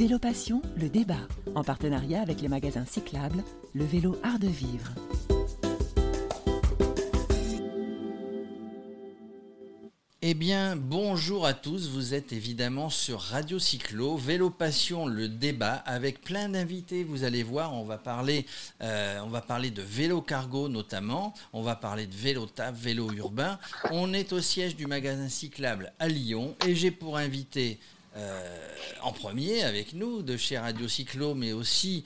Vélo Passion, le débat, en partenariat avec les magasins cyclables, le vélo art de vivre. Eh bien, bonjour à tous. Vous êtes évidemment sur Radio Cyclo, Vélo Passion, le débat, avec plein d'invités. Vous allez voir, on va parler, euh, de vélo cargo notamment. On va parler de vélo taf, vélo urbain. On est au siège du magasin cyclable à Lyon et j'ai pour invité euh, en premier avec nous de chez Radio Cyclo, mais aussi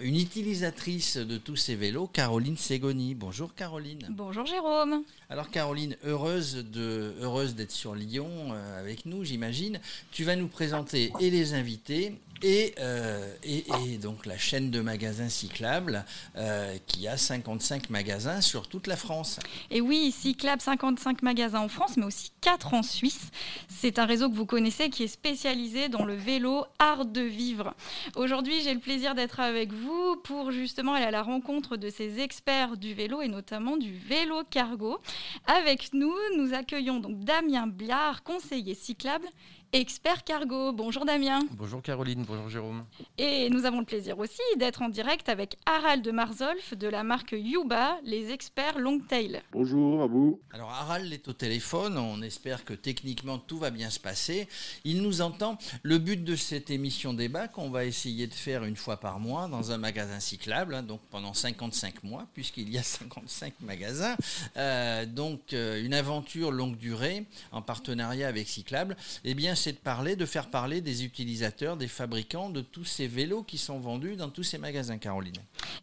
une utilisatrice de tous ces vélos, Caroline Ségoni. Bonjour Caroline. Bonjour Jérôme. Alors Caroline, heureuse de heureuse d'être sur Lyon euh, avec nous, j'imagine. Tu vas nous présenter et les invités euh, et, donc la chaîne de magasins cyclables euh, qui a 55 magasins sur toute la France. Et oui, Cyclable 55 magasins en France, mais aussi 4 en Suisse. C'est un réseau que vous connaissez qui est spécialisé dans le vélo art de vivre. Aujourd'hui, j'ai le plaisir d'être avec vous pour justement aller à la rencontre de ces experts du vélo et notamment du vélo cargo. Avec nous, nous accueillons donc Damien Bliard, conseiller cyclable expert cargo. Bonjour Damien. Bonjour Caroline, bonjour Jérôme. Et nous avons le plaisir aussi d'être en direct avec Harald de Marzolf de la marque Yuba, les experts Longtail. Bonjour à vous. Alors Harald est au téléphone, on espère que techniquement tout va bien se passer. Il nous entend. Le but de cette émission débat qu'on va essayer de faire une fois par mois dans un magasin cyclable, hein, donc pendant 55 mois, puisqu'il y a 55 magasins. Euh, donc euh, une aventure longue durée en partenariat avec Cyclable. Eh bien, c'est de parler, de faire parler des utilisateurs, des fabricants de tous ces vélos qui sont vendus dans tous ces magasins, Caroline.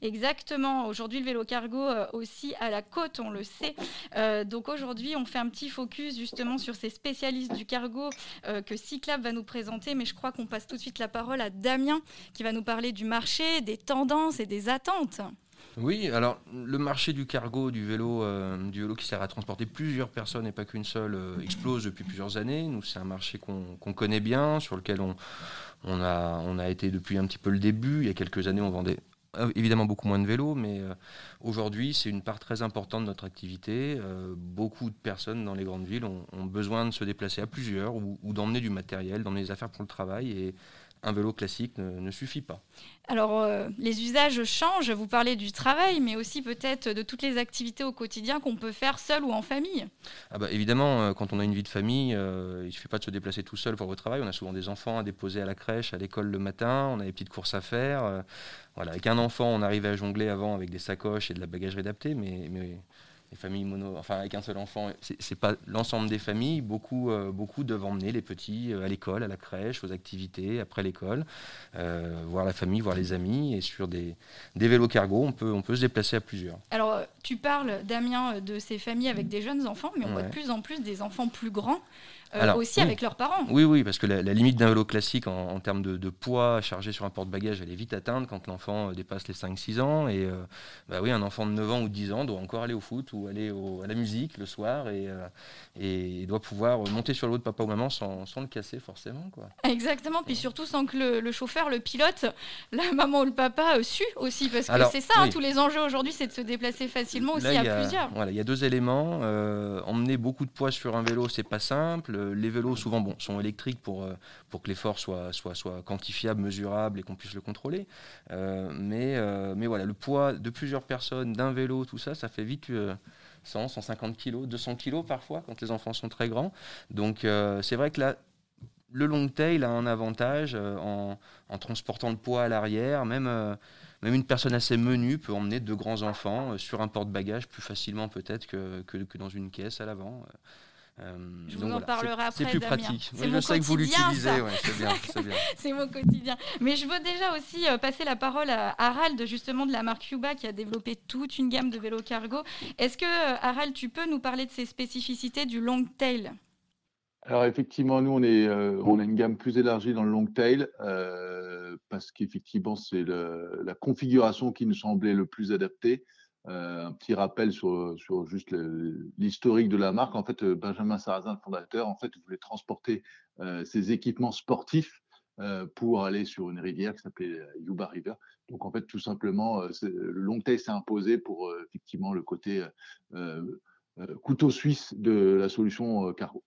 Exactement. Aujourd'hui, le vélo cargo euh, aussi à la côte, on le sait. Euh, donc aujourd'hui, on fait un petit focus justement sur ces spécialistes du cargo euh, que Cyclab va nous présenter. Mais je crois qu'on passe tout de suite la parole à Damien qui va nous parler du marché, des tendances et des attentes. Oui, alors le marché du cargo, du vélo, euh, du vélo qui sert à transporter plusieurs personnes et pas qu'une seule, euh, explose depuis plusieurs années. Nous, c'est un marché qu'on connaît bien, sur lequel on, a, on a été depuis un petit peu le début. Il y a quelques années, on vendait euh, évidemment beaucoup moins de vélos, mais aujourd'hui, c'est une part très importante de notre activité. beaucoup de personnes dans les grandes villes ont, besoin de se déplacer à plusieurs ou, ou d'emmener du matériel, d'emmener des affaires pour le travail. Et un vélo classique ne, suffit pas. Alors, euh, les usages changent. Vous parlez du travail, mais aussi peut-être de toutes les activités au quotidien qu'on peut faire seul ou en famille. Ah bah, évidemment, euh, quand on a une vie de famille, euh, il ne suffit pas de se déplacer tout seul pour le travail. On a souvent des enfants à déposer à la crèche, à l'école le matin. On a des petites courses à faire. voilà, avec un enfant, on arrivait à jongler avant avec des sacoches et de la bagagerie adaptée, mais, mais les familles mono, enfin avec un seul enfant, c'est pas l'ensemble des familles. Beaucoup, euh, beaucoup doivent emmener les petits euh, à l'école, à la crèche, aux activités après l'école, euh, voir la famille, voir les amis. Et sur des, des vélos cargo, on peut, on peut se déplacer à plusieurs. Alors, tu parles, Damien, de ces familles avec des jeunes enfants, mais on voit de plus en plus des enfants plus grands. aussi avec leurs parents. Oui, oui, parce que la, limite d'un vélo classique en, termes de, poids chargé sur un porte-bagages, elle est vite atteinte quand l'enfant dépasse les 5-6 ans. Et bah oui, un enfant de 9 ans ou 10 ans doit encore aller au foot ou aller à la musique le soir et, euh, et doit pouvoir monter sur le haut de papa ou maman sans, sans le casser forcément. Quoi. Exactement, puis surtout sans que le, chauffeur, le pilote, la maman ou le papa euh, suent aussi, parce que c'est ça, hein, tous les enjeux aujourd'hui, c'est de se déplacer facilement aussi à plusieurs. Voilà, il y a deux éléments. Euh, emmener beaucoup de poids sur un vélo, c'est pas simple. Les vélos, souvent, bon, sont électriques pour, pour que l'effort soit, soit, soit quantifiable, mesurable et qu'on puisse le contrôler. mais, mais voilà, le poids de plusieurs personnes, d'un vélo, tout ça, ça fait vite 100, 150 kg, 200 kg parfois quand les enfants sont très grands. Donc euh, c'est vrai que là, le long tail a un avantage euh, en, transportant le poids à l'arrière. Même, euh, même une personne assez menue peut emmener deux grands enfants sur un porte-bagages plus facilement peut-être que, que, dans une caisse à l'avant. Euh, je vous en parlerai après. C'est plus pratique. je sais que vous l'utilisez. c'est mon quotidien. Mais je veux déjà aussi euh, passer la parole à Harald, justement de la marque Yuba, qui a développé toute une gamme de vélos cargo. Est-ce que, euh, Harald, tu peux nous parler de ces spécificités du long tail? Alors effectivement, nous, on, est, on a une gamme plus élargie dans le long tail parce qu'effectivement, c'est la configuration qui nous semblait le plus adaptée. Euh, un petit rappel sur, sur juste l'historique de la marque. En fait, euh, Benjamin Sarrazin, le fondateur, en fait, voulait transporter euh, ses équipements sportifs pour aller sur une rivière qui s'appelait Yuba River. Donc, en fait, tout simplement, le long tail s'est imposé pour effectivement le côté couteau suisse de la solution cargo.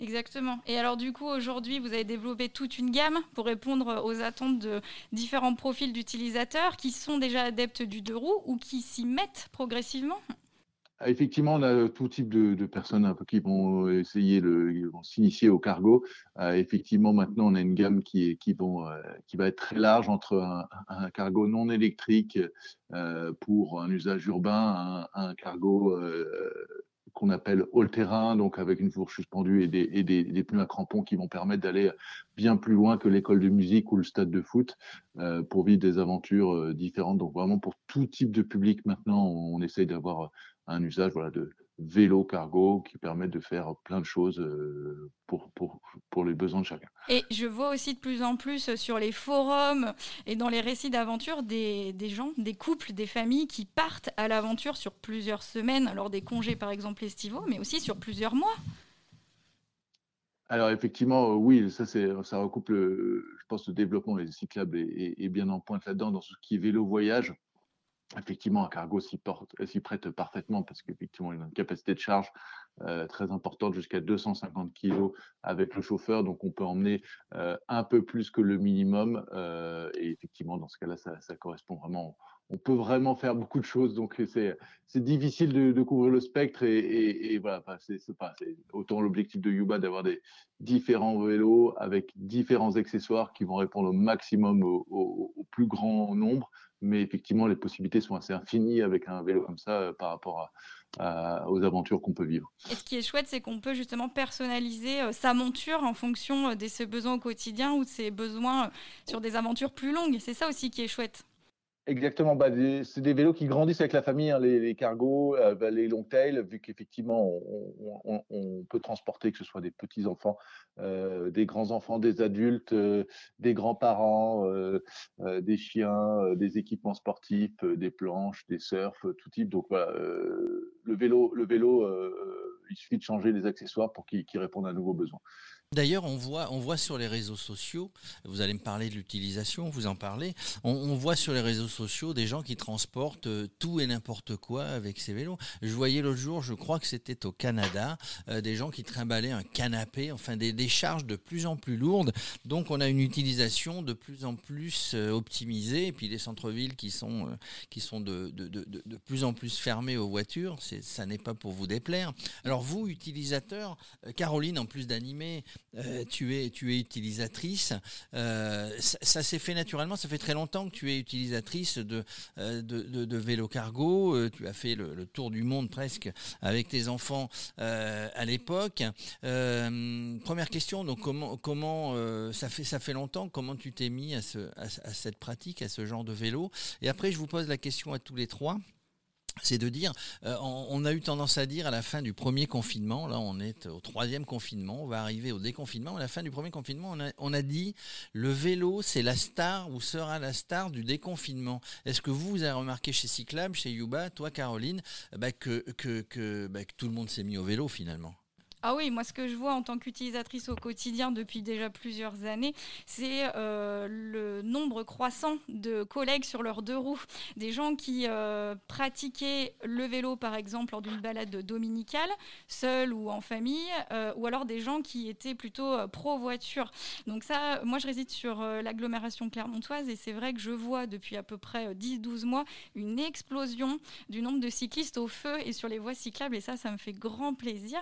Exactement. Et alors du coup, aujourd'hui, vous avez développé toute une gamme pour répondre aux attentes de différents profils d'utilisateurs qui sont déjà adeptes du deux roues ou qui s'y mettent progressivement. Ah, effectivement, on a tout type de, personnes un peu qui vont essayer de s'initier au cargo. Euh, effectivement, maintenant, on a une gamme qui, est, qui, vont, euh, qui va être très large entre un, cargo non électrique euh, pour un usage urbain, un, un cargo qu'on appelle all-terrain, donc avec une fourche suspendue et des, pneus à crampons qui vont permettre d'aller bien plus loin que l'école de musique ou le stade de foot euh, pour vivre des aventures euh, différentes. Donc vraiment pour tout type de public maintenant, on, essaye d'avoir un usage voilà, de, vélo cargo qui permettent de faire plein de choses euh, pour, pour, pour, les besoins de chacun. Et je vois aussi de plus en plus sur les forums et dans les récits d'aventure des, des, gens, des couples, des familles qui partent à l'aventure sur plusieurs semaines, lors des congés par exemple estivaux, mais aussi sur plusieurs mois. Alors effectivement, oui, ça, ça recoupe, le, je pense, le développement des cyclables est, bien en pointe là-dedans, dans ce qui est vélo voyage effectivement, un cargo s'y, prête parfaitement parce qu'effectivement, il a une capacité de charge euh, très importante, jusqu'à 250 kg avec le chauffeur. Donc, on peut emmener euh, un peu plus que le minimum. Euh, et effectivement, dans ce cas-là, ça, correspond vraiment. On peut vraiment faire beaucoup de choses. Donc, c'est, difficile de, couvrir le spectre. Et, voilà, c'est, autant l'objectif de Yuba d'avoir des différents vélos avec différents accessoires qui vont répondre au maximum au plus grand nombre mais effectivement, les possibilités sont assez infinies avec un vélo comme ça euh, par rapport aux aventures qu'on peut vivre. Et ce qui est chouette, c'est qu'on peut justement personnaliser euh, sa monture en fonction euh, de ses besoins au quotidien ou de ses besoins sur des aventures plus longues. C'est ça aussi qui est chouette. Exactement, bah, c'est des vélos qui grandissent avec la famille, hein, les, cargos, euh, bah, les long tail, vu qu'effectivement on, peut transporter que ce soit des petits enfants, euh, des grands enfants, des adultes, euh, des grands-parents, des chiens, des équipements sportifs, des planches, des surfs, tout type. Donc voilà, le vélo, le vélo, il suffit de changer les accessoires pour qu'il réponde à nouveaux besoins. D'ailleurs, on voit, sur les réseaux sociaux, vous allez me parler de l'utilisation, vous en parlez, on, voit sur les réseaux sociaux des gens qui transportent euh, tout et n'importe quoi avec ces vélos. Je voyais l'autre jour, je crois que c'était au Canada, euh, des gens qui trimballaient un canapé, enfin des, charges de plus en plus lourdes. Donc on a une utilisation de plus en plus euh, optimisée, et puis les centres-villes qui sont, de, plus en plus fermés aux voitures, ça n'est pas pour vous déplaire. Alors vous, utilisateurs, Caroline, en plus d'animer, euh, tu, es, utilisatrice. Euh, ça, s'est fait naturellement. Ça fait très longtemps que tu es utilisatrice de, euh, vélo cargo. tu as fait le, tour du monde presque avec tes enfants à l'époque. première question, donc comment, ça, fait, ça fait longtemps, comment tu t'es mis à, à cette pratique, à ce genre de vélo? Et après, je vous pose la question à tous les trois c'est de dire, euh, on, a eu tendance à dire à la fin du premier confinement, là on est au troisième confinement, on va arriver au déconfinement, à la fin du premier confinement, on a, dit, le vélo c'est la star ou sera la star du déconfinement. Est-ce que vous, vous avez remarqué chez Cyclab, chez Yuba, toi Caroline, bah, bah, que tout le monde s'est mis au vélo finalement? Ah oui, moi ce que je vois en tant qu'utilisatrice au quotidien depuis déjà plusieurs années, c'est euh, le nombre croissant de collègues sur leurs deux roues. Des gens qui euh, pratiquaient le vélo par exemple lors d'une balade dominicale, seul ou en famille, euh, ou alors des gens qui étaient plutôt pro-voiture. Donc ça, moi je réside sur l'agglomération clermontoise et c'est vrai que je vois depuis à peu près 10-12 mois une explosion du nombre de cyclistes au feu et sur les voies cyclables et ça, ça me fait grand plaisir.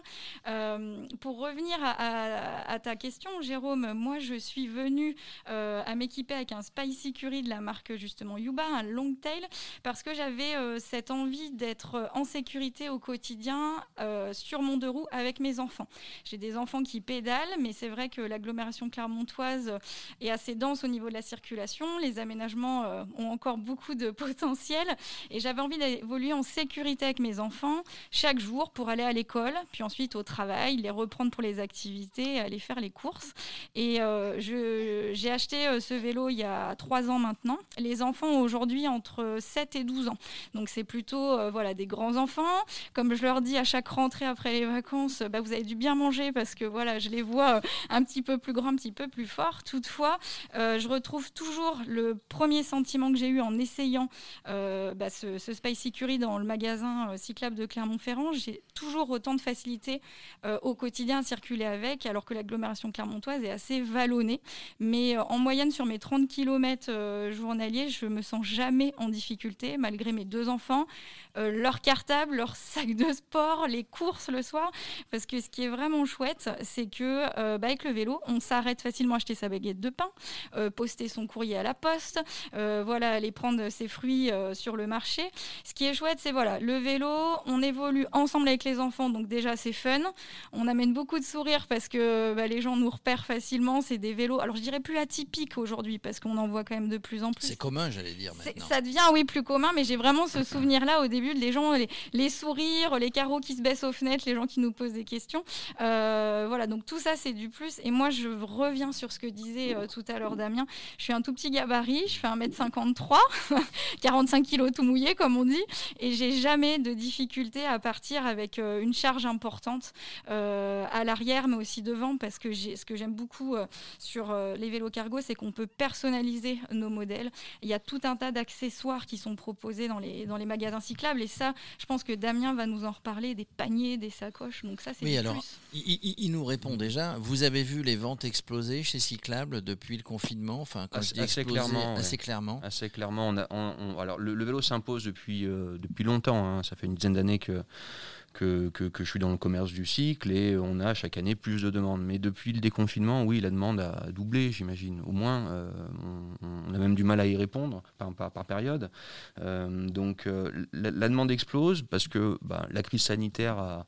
Pour revenir à, ta question, Jérôme, moi je suis venue euh, à m'équiper avec un Spicy Curry de la marque justement Yuba, un long tail, parce que j'avais euh, cette envie d'être en sécurité au quotidien sur mon deux roues avec mes enfants. J'ai des enfants qui pédalent, mais c'est vrai que l'agglomération clermontoise est assez dense au niveau de la circulation. Les aménagements ont encore beaucoup de potentiel et j'avais envie d'évoluer en sécurité avec mes enfants chaque jour pour aller à l'école, puis ensuite au travail les reprendre pour les activités, aller faire les courses. Et euh, j'ai acheté euh, ce vélo il y a trois ans maintenant. Les enfants ont aujourd'hui entre 7 et 12 ans. Donc c'est plutôt euh, voilà, des grands enfants. Comme je leur dis à chaque rentrée après les vacances, bah, vous avez dû bien manger parce que voilà, je les vois un petit peu plus grands, un petit peu plus forts. Toutefois, je retrouve toujours le premier sentiment que j'ai eu en essayant bah, ce, ce Spicy Curry dans le magasin cyclable de Clermont-Ferrand. J'ai toujours autant de facilité au quotidien circuler avec, alors que l'agglomération clermontoise est assez vallonnée. Mais en moyenne, sur mes 30 km journaliers, je me sens jamais en difficulté, malgré mes deux enfants, leur cartable, leur sac de sport, les courses le soir. Parce que ce qui est vraiment chouette, c'est que bah, avec le vélo, on s'arrête facilement à acheter sa baguette de pain, poster son courrier à la poste, voilà, aller prendre ses fruits sur le marché. Ce qui est chouette, c'est voilà, le vélo, on évolue ensemble avec les enfants, donc déjà c'est fun. On amène beaucoup de sourires parce que bah, les gens nous repèrent facilement. C'est des vélos, alors je dirais plus atypiques aujourd'hui parce qu'on en voit quand même de plus en plus. C'est commun, j'allais dire maintenant. Ça devient oui plus commun, mais j'ai vraiment ce souvenir-là au début les gens, les, sourires, les carreaux qui se baissent aux fenêtres, les gens qui nous posent des questions. Euh, voilà, donc tout ça c'est du plus. Et moi je reviens sur ce que disait euh, tout à l'heure Damien. Je suis un tout petit gabarit, je fais 1m53, 45 kg tout mouillé comme on dit, et j'ai jamais de difficulté à partir avec euh, une charge importante à l'arrière, mais aussi devant, parce que ce que j'aime beaucoup euh, sur les vélos cargo, c'est qu'on peut personnaliser nos modèles. Il y a tout un tas d'accessoires qui sont proposés dans les, dans les magasins cyclables, et ça, je pense que Damien va nous en reparler, des paniers, des sacoches, donc ça, c'est Oui, alors, Il, nous répond déjà, vous avez vu les ventes exploser chez Cyclable depuis le confinement? Enfin, quand assez, clairement, assez clairement. Assez clairement. On alors, le, vélo s'impose depuis, depuis longtemps. Hein. Ça fait une dizaine d'années que, que, je suis dans le commerce du cycle et on a chaque année plus de demandes. Mais depuis le déconfinement, oui, la demande a doublé, j'imagine. Au moins, euh, on, a même du mal à y répondre par, période. Euh, donc euh, la, demande explose parce que bah, la crise sanitaire a,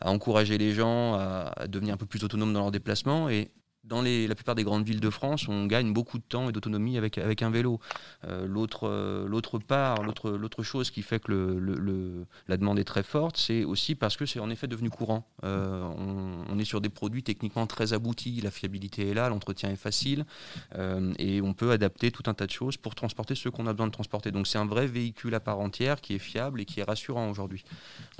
a, encouragé les gens à, à, devenir un peu plus autonomes dans leurs déplacements et dans les, la plupart des grandes villes de France, on gagne beaucoup de temps et d'autonomie avec, avec un vélo. Euh, l'autre, euh, l'autre part, l'autre, l'autre chose qui fait que le, le, la demande est très forte, c'est aussi parce que c'est en effet devenu courant. Euh, on, est sur des produits techniquement très aboutis, la fiabilité est là, l'entretien est facile, et on peut adapter tout un tas de choses pour transporter ce qu'on a besoin de transporter. Donc c'est un vrai véhicule à part entière qui est fiable et qui est rassurant aujourd'hui.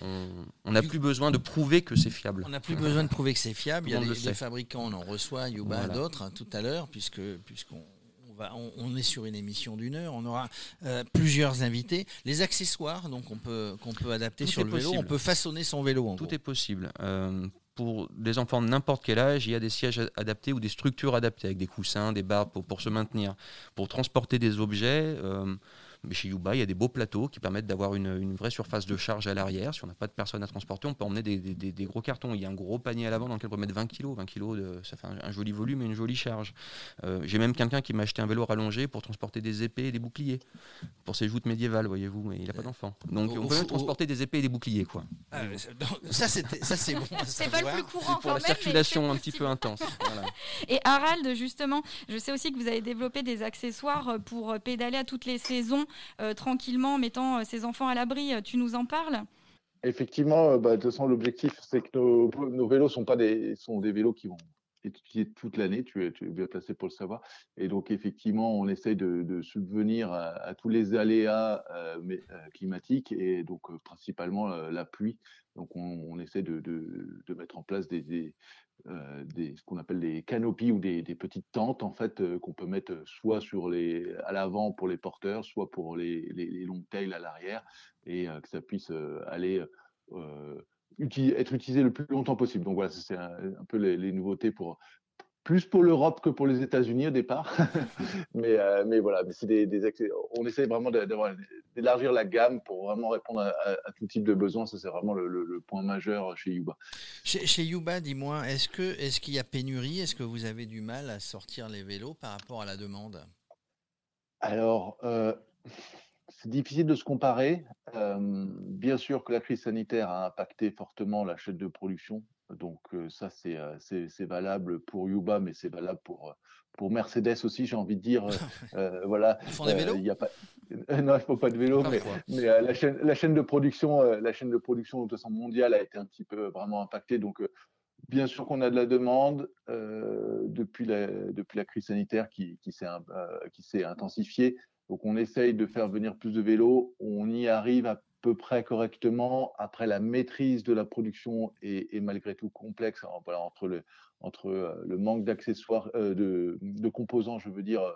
On n'a plus besoin de prouver que c'est fiable. On n'a plus besoin de prouver que c'est fiable. Il y a des, fabricants, on en reçoit Yuba d'autres hein, tout à l'heure, puisque puisqu'on on, est sur une émission d'une heure, on aura euh, plusieurs invités. Les accessoires, donc on peut qu'on peut adapter sur le vélo, on peut façonner son vélo. Tout est possible. Euh, pour des enfants de n'importe quel âge, il y a des sièges adaptés ou des structures adaptées avec des coussins, des barres pour, pour se maintenir, pour transporter des objets. Euh, mais chez Yuba, il y a des beaux plateaux qui permettent d'avoir une, vraie surface de charge à l'arrière. Si on n'a pas de personne à transporter, on peut emmener des, gros cartons. Il y a un gros panier à l'avant dans lequel on peut mettre 20 kg. 20 kg, ça fait un, joli volume et une jolie charge. Euh, j'ai même quelqu'un qui m'a acheté un vélo rallongé pour transporter des épées et des boucliers. Pour ses joutes médiévales, voyez-vous, mais il n'a pas d'enfant. Donc on peut même transporter des épées et des boucliers. Quoi. Ah, ça, c'est bon. c'est pas le plus courant. Pour la circulation un petit peu intense. Et Harald, justement, je sais aussi que vous avez développé des accessoires pour pédaler à toutes les saisons euh, tranquillement mettant euh, ses enfants à l'abri. Euh, tu nous en parles? Effectivement, bah, de toute façon, l'objectif, c'est que nos, vélos sont pas des, sont des vélos qui vont utilisés toute l'année. Tu, es, bien placé pour le savoir. Et donc, effectivement, on essaye de, subvenir à, tous les aléas climatiques et donc principalement la pluie. Donc, on, essaie de, mettre en place des, euh, ce qu'on appelle des canopies ou des, petites tentes en fait euh, qu'on peut mettre soit sur les, à l'avant pour les porteurs, soit pour les, les, long tails à l'arrière et euh, que ça puisse aller être utilisé le plus longtemps possible. Donc voilà, c'est un, peu les, nouveautés pour plus pour l'Europe que pour les États-Unis au départ. mais, euh, mais voilà, mais c'est des, on essaie vraiment d'élargir la gamme pour vraiment répondre à, tout type de besoins. Ça, c'est vraiment le, point majeur chez Yuba. Chez, chez Yuba, dis-moi, est-ce qu'il est qu'il y a pénurie? Est-ce que vous avez du mal à sortir les vélos par rapport à la demande? Alors, euh, c'est difficile de se comparer. Euh, bien sûr que la crise sanitaire a impacté fortement la chaîne de production donc ça, c'est valable pour Yuba, mais c'est valable pour, pour Mercedes aussi, j'ai envie de dire. voilà. Ils font des vélos y a pas... Non, il ne faut pas de vélo, mais, mais la, chaîne, la, chaîne, de production, la chaîne de production de façon mondiale a été un petit peu vraiment impactée. Donc, bien sûr qu'on a de la demande depuis, la, depuis la crise sanitaire qui, qui s'est intensifiée. Donc, on essaye de faire venir plus de vélos. On y arrive à peu près correctement. Après, la maîtrise de la production est, malgré tout complexe voilà, entre, le, entre euh, le manque d'accessoires, euh, de, de, composants, je veux dire, euh,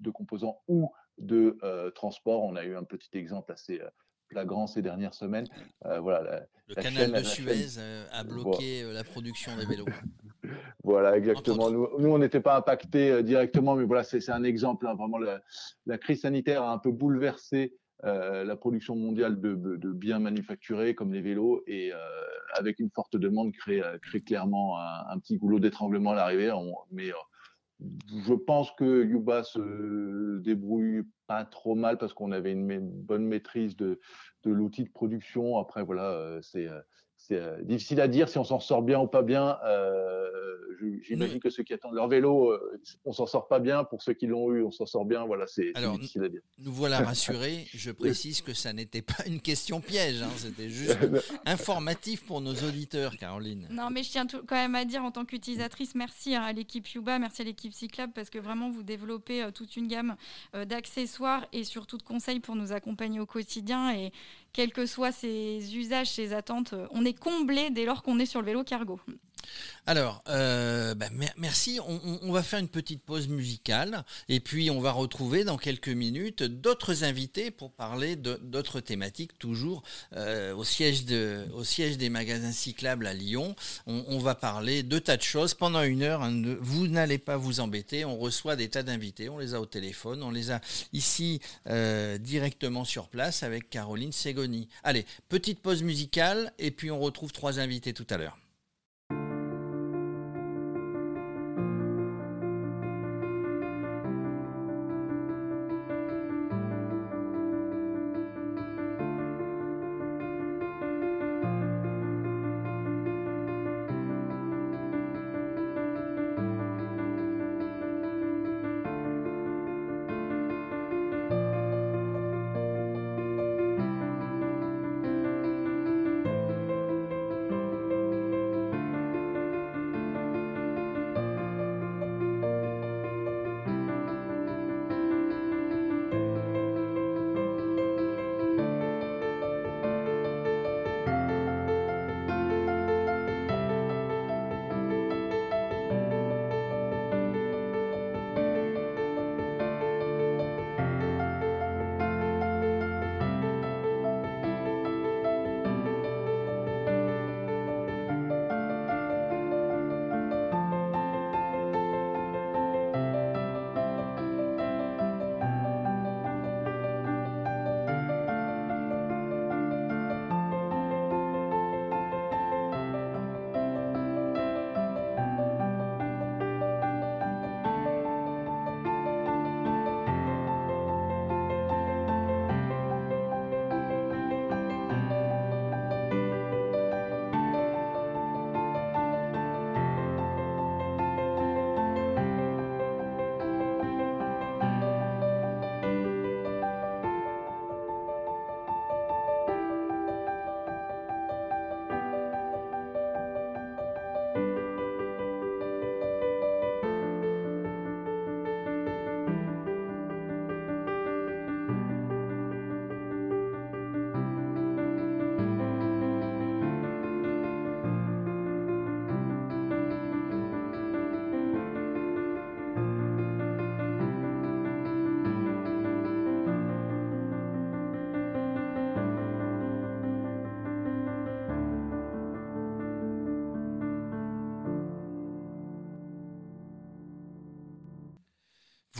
de composants ou de transport. On a eu un petit exemple assez, flagrant ces dernières semaines. voilà, le canal de Suez a bloqué la production des vélos. voilà, exactement. Nous, on n'était pas impactés directement, mais voilà, c'est un exemple. Hein, vraiment, la, crise sanitaire a un peu bouleversé la production mondiale de, biens manufacturés comme les vélos et avec une forte demande crée, crée clairement un, petit goulot d'étranglement à l'arrivée. Mais je pense que Yuba se débrouille pas trop mal parce qu'on avait une, bonne maîtrise de, de l'outil de production. Après, voilà, euh, c'est euh, c'est euh, difficile à dire si on s'en sort bien ou pas bien. Euh, J'imagine que ceux qui attendent leur vélo, euh, on s'en sort pas bien. Pour ceux qui l'ont eu, on s'en sort bien. Voilà, c'est difficile à dire. Nous voilà rassurés. Je précise que ça n'était pas une question piège. Hein, C'était juste informatif pour nos auditeurs, Caroline. Non, mais je tiens tout, quand même à dire en tant qu'utilisatrice, merci à l'équipe Yuba, merci à l'équipe Cyclab, parce que vraiment vous développez euh, toute une gamme d'accessoires et surtout de conseils pour nous accompagner au quotidien. Et quels que soient ses usages, ses attentes, on est comblé dès lors qu'on est sur le vélo cargo. Alors, euh, bah, merci. On, va faire une petite pause musicale et puis on va retrouver dans quelques minutes d'autres invités pour parler d'autres thématiques, toujours euh, au, siège des magasins cyclables à Lyon. On, va parler de tas de choses pendant une heure. Hein, vous n'allez pas vous embêter. On reçoit des tas d'invités. On les a au téléphone. On les a ici euh, directement sur place avec Caroline Segoni. Allez, petite pause musicale et puis on retrouve trois invités tout à l'heure.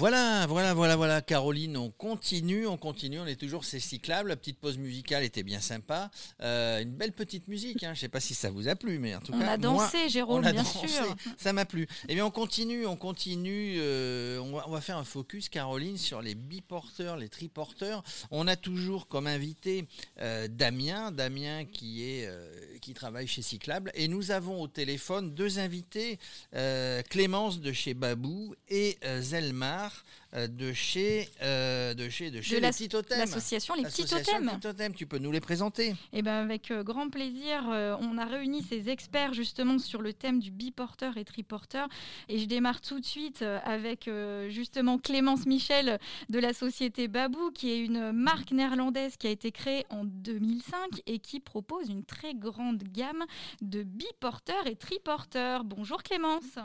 Voilà, voilà, voilà, voilà, Caroline, on continue, on continue, on est toujours c'est cyclable. La petite pause musicale était bien sympa. Euh, une belle petite musique, hein. je ne sais pas si ça vous a plu, mais en tout on cas. A dansé, Jérôme, on a bien dansé, sûr. Ça m'a plu. Eh bien, on continue, on continue. Euh, on, va, faire un focus, Caroline, sur les biporteurs, les triporteurs. On a toujours comme invité euh, Damien, Damien qui, est, qui travaille chez Cyclable. Et nous avons au téléphone deux invités, Clémence de chez Babou et Zelmar euh, de chez, euh, de chez, de chez L'association Les Petits Totems. Tu peux nous les présenter Eh ben avec euh, grand plaisir. on a réuni ces experts justement sur le thème du biporteur et triporteur. Et je démarre tout de suite avec justement Clémence Michel de la société Babou, qui est une marque néerlandaise qui a été créée en 2005 et qui propose une très grande gamme de biporteurs et triporteurs. Bonjour Clémence.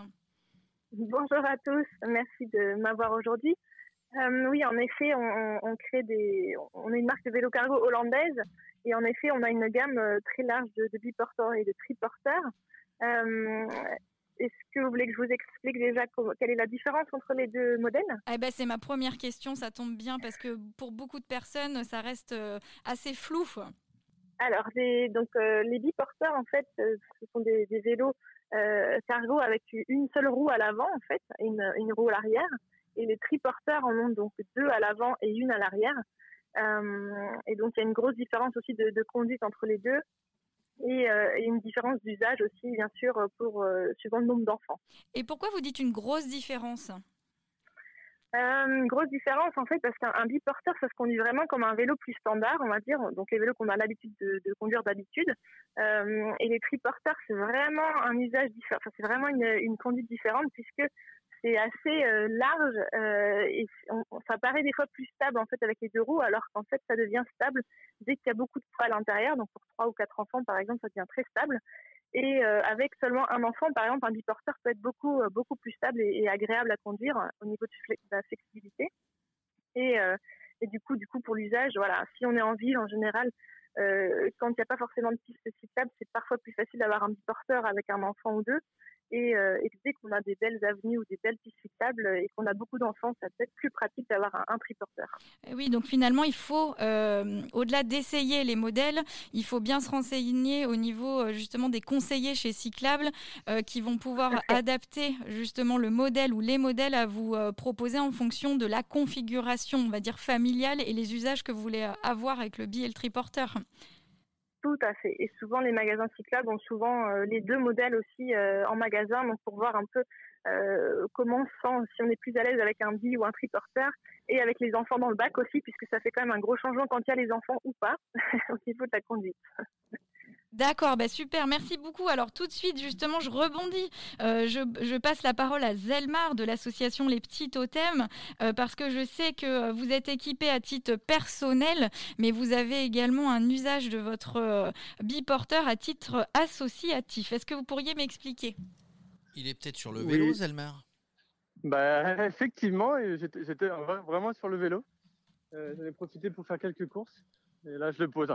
Bonjour à tous, merci de m'avoir aujourd'hui. Oui, en effet, on, crée des, on est une marque de vélo cargo hollandaise et en effet, on a une gamme très large de, de biporteurs et de triporteurs. Est-ce que vous voulez que je vous explique déjà quelle est la différence entre les deux modèles? Eh ben, C'est ma première question, ça tombe bien parce que pour beaucoup de personnes, ça reste assez flou. Alors, les, donc, euh, les biporteurs, en fait, euh, ce sont des, vélos euh, cargo avec une seule roue à l'avant, en fait, et une, roue à l'arrière. Et les triporteurs en ont donc deux à l'avant et une à l'arrière. et donc, il y a une grosse différence aussi de, conduite entre les deux. Et, une différence d'usage aussi, bien sûr, pour suivant le nombre d'enfants. Et pourquoi vous dites une grosse différence? Euh, grosse différence en fait parce qu'un biporteur ça se conduit vraiment comme un vélo plus standard on va dire donc les vélos qu'on a l'habitude de, de, conduire d'habitude. Euh, et les triporteurs c'est vraiment un usage différent enfin, c'est vraiment une, une, conduite différente puisque c'est assez euh, large euh, et ça paraît des fois plus stable en fait avec les deux roues alors qu'en fait ça devient stable dès qu'il y a beaucoup de poids à l'intérieur. Donc pour trois ou quatre enfants par exemple ça devient très stable et euh, avec seulement un enfant, par exemple, un biporteur peut être beaucoup, euh, beaucoup plus stable et, agréable à conduire euh, au niveau de, la flexibilité. Et, et, du coup, du coup, pour l'usage, voilà, si on est en ville en général, quand il n'y a pas forcément de piste cyclable, c'est parfois plus facile d'avoir un biporteur avec un enfant ou deux. Euh, et, dès qu'on a des belles avenues ou des belles pistes cyclables et qu'on a beaucoup d'enfants, ça peut être plus pratique d'avoir un, triporteur. Oui, donc finalement, il faut, euh, au-delà d'essayer les modèles, il faut bien se renseigner au niveau euh, justement des conseillers chez Cyclable qui vont pouvoir adapter justement le modèle ou les modèles à vous proposer en fonction de la configuration, on va dire familiale et les usages que vous voulez avoir avec le bi et le triporteur. Tout à fait. Et souvent, les magasins cyclables ont souvent euh, les deux modèles aussi euh, en magasin, donc pour voir un peu euh, comment sent, si on est plus à l'aise avec un bi ou un triporteur, et avec les enfants dans le bac aussi, puisque ça fait quand même un gros changement quand il y a les enfants ou pas au niveau de la conduite. D'accord, bah super, merci beaucoup. Alors tout de suite, justement, je rebondis. Euh, je, passe la parole à Zelmar de l'association Les Petits Totems, euh, parce que je sais que vous êtes équipé à titre personnel, mais vous avez également un usage de votre euh, biporteur à titre associatif. Est-ce que vous pourriez m'expliquer? Il est peut-être sur le vélo, Zelmar? Bah, Effectivement, j'étais vraiment sur le vélo. J'en ai profité pour faire quelques courses. Et là, je le pose.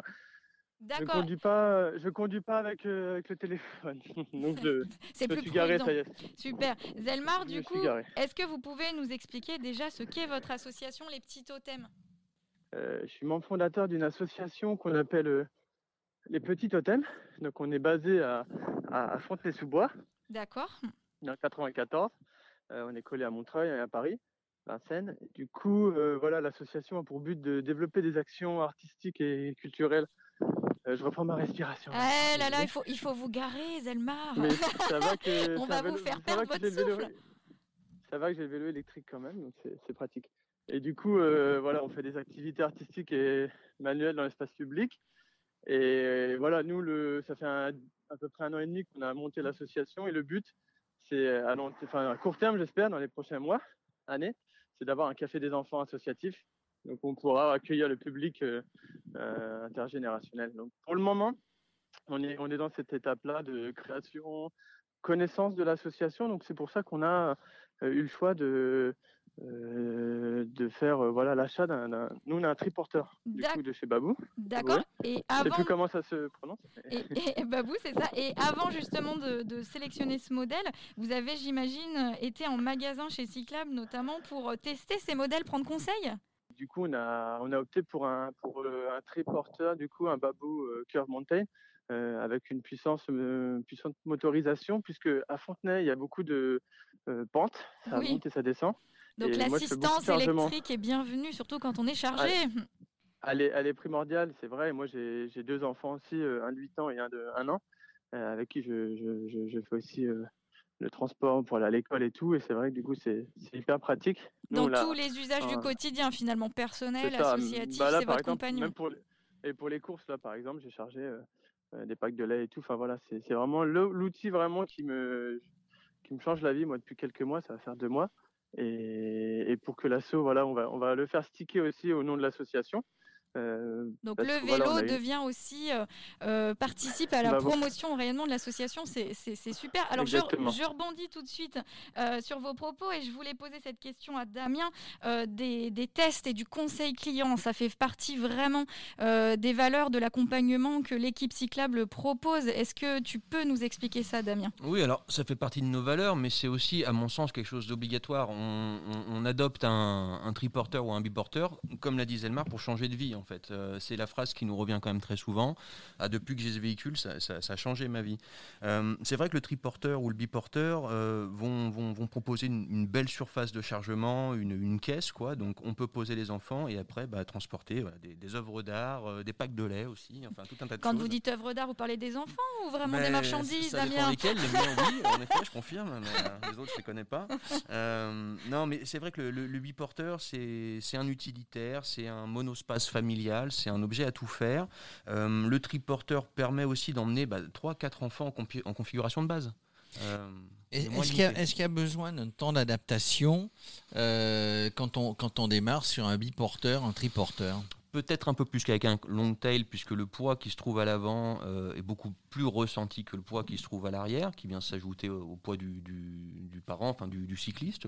Je conduis pas, je conduis pas avec, euh, avec le téléphone. Donc je, C'est plus suis garé, ça y est. Super. Zelmar, du coup, est-ce que vous pouvez nous expliquer déjà ce qu'est votre association Les Petits Totems? Euh, Je suis membre fondateur d'une association qu'on appelle euh, Les Petits Totems. Donc on est basé à, à, Fontenay-sous-Bois. D'accord. Dans 94. on est collé à Montreuil et à Paris. Vincennes. Du coup, voilà, l'association a pour but de développer des actions artistiques et culturelles euh, je reprends ma respiration. Eh là là, il faut, il faut vous garer, Zelmar. Mais ça va que, On va vous faire perdre votre souffle. ça va que j'ai le vélo électrique quand même, donc c'est pratique. Et du coup, euh, voilà, on fait des activités artistiques et manuelles dans l'espace public. Et voilà, nous, le, ça fait à peu près un an et demi qu'on a monté l'association et le but, c'est à, enfin, à court terme, j'espère, dans les prochains mois, années, c'est d'avoir un café des enfants associatif donc on pourra accueillir le public euh, euh, intergénérationnel. Donc pour le moment, on est, on est dans cette étape-là de création, connaissance de l'association. Donc c'est pour ça qu'on a euh, eu le choix de, de faire voilà l'achat d'un, nous on a un triporteur du coup de chez Babou. D'accord. Et avant. Je sais plus comment ça se prononce. Et, Babou c'est ça. Et avant justement de, de, sélectionner ce modèle, vous avez j'imagine été en magasin chez Cyclab notamment pour tester ces modèles, prendre conseil? Du coup, on a, on a opté pour un, pour euh, un triporteur, du coup, un Babou euh, Curve Mountain, euh, avec une puissance, puissante motorisation, puisque à Fontenay, il y a beaucoup de pentes, ça monte et ça descend. Donc l'assistance électrique est bienvenue, surtout quand on est chargé. Elle, est, elle est primordiale, c'est vrai. Moi, j'ai deux enfants aussi, un de 8 ans et un de 1 an, avec qui je, je, je, fais aussi le transport pour aller à l'école et tout. Et c'est vrai que du coup, c'est hyper pratique. Dans tous les usages du quotidien, finalement, personnel, associatif, bah c'est votre compagnon. et pour les courses, là, par exemple, j'ai chargé euh, euh, des packs de lait et tout. Enfin voilà, c'est vraiment l'outil vraiment qui me, qui me change la vie. Moi, depuis quelques mois, ça va faire deux mois. Et, et pour que l'assaut, voilà, on va, on va le faire sticker aussi au nom de l'association. Euh, Donc parce le que, vélo eu- devient aussi euh, euh, participe à la Bah, promotion au rayonnement de l'association, c'est super. Alors je, rebondis tout de suite euh, sur vos propos et je voulais poser cette question à Damien euh, des, des tests et du conseil client. Ça fait partie vraiment euh, des valeurs de l'accompagnement que l'équipe cyclable propose. Est-ce que tu peux nous expliquer ça, Damien? Oui, alors ça fait partie de nos valeurs, mais c'est aussi, à mon sens, quelque chose d'obligatoire. On, on- on adopte un, un triporteur ou un biporteur, comme l'a dit Zelmar, pour changer de vie, en fait. Euh, c'est la phrase qui nous revient quand même très souvent. Ah, depuis que j'ai ce véhicule, ça, ça- ça a changé ma vie. Euh, c'est vrai que le triporteur ou le biporteur euh, vont, vont- vont proposer une, une belle surface de chargement, une, une caisse, quoi. Donc on peut poser les enfants et après bah, transporter voilà, des, des œuvres d'art, des packs de lait aussi, enfin tout un tas de Quand choses. vous dites œuvre d'art, vous parlez des enfants ou vraiment des marchandises, ça Damien lesquels, les miens, oui, en effet, je confirme, mais les autres, je les connais pas. Non, mais c'est vrai que le, le, le biporteur, c'est un utilitaire, c'est un monospace familial, c'est un objet à tout faire. Euh, le triporteur permet aussi d'emmener 3-4 enfants en, configuration de base. Euh, qu'il y, est-ce qu'il y a besoin d'un temps d'adaptation euh, quand, on, quand on démarre sur un biporteur, un triporteur? Peut-être un peu plus qu'avec un long tail, puisque le poids qui se trouve à l'avant euh, est beaucoup plus ressenti que le poids qui se trouve à l'arrière, qui vient s'ajouter au, poids du, parent, enfin du, cycliste.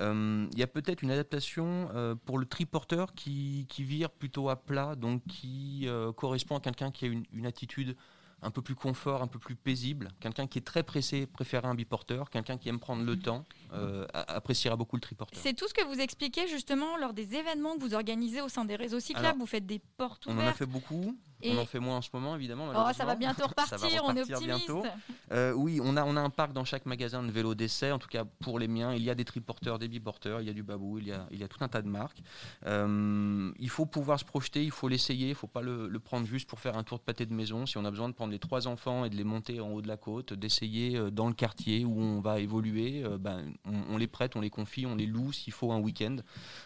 Euh, Il y a peut-être une adaptation euh, pour le triporteur qui, vire plutôt à plat, donc qui correspond à quelqu'un qui a une attitude un peu plus confort, un peu plus paisible. Quelqu'un qui est très pressé préférera un biporteur. Quelqu'un qui aime prendre le temps euh, appréciera beaucoup le triporteur. C'est tout ce que vous expliquez justement lors des événements que vous organisez au sein des réseaux cyclables. Vous faites des portes On en a ouvertes. fait beaucoup. Et- On en fait moins en ce moment, évidemment. Oh, ça va bientôt Ça va repartir, on est repartir optimiste. bientôt. Euh, oui, on a, on a un parc dans chaque magasin de vélos d'essai, en tout cas pour les miens. Il y a des triporteurs, des biporteurs, il y a du babou, il y a, il y a tout un tas de marques. Euh, il faut pouvoir se projeter, il faut l'essayer, il ne faut pas le, le prendre juste pour faire un tour de pâté de maison. Si on a besoin de prendre les trois enfants et de les monter en haut de la côte, d'essayer euh, dans le quartier où on va évoluer, euh, ben, on, on les prête, on les confie, on les loue s'il faut un week-end.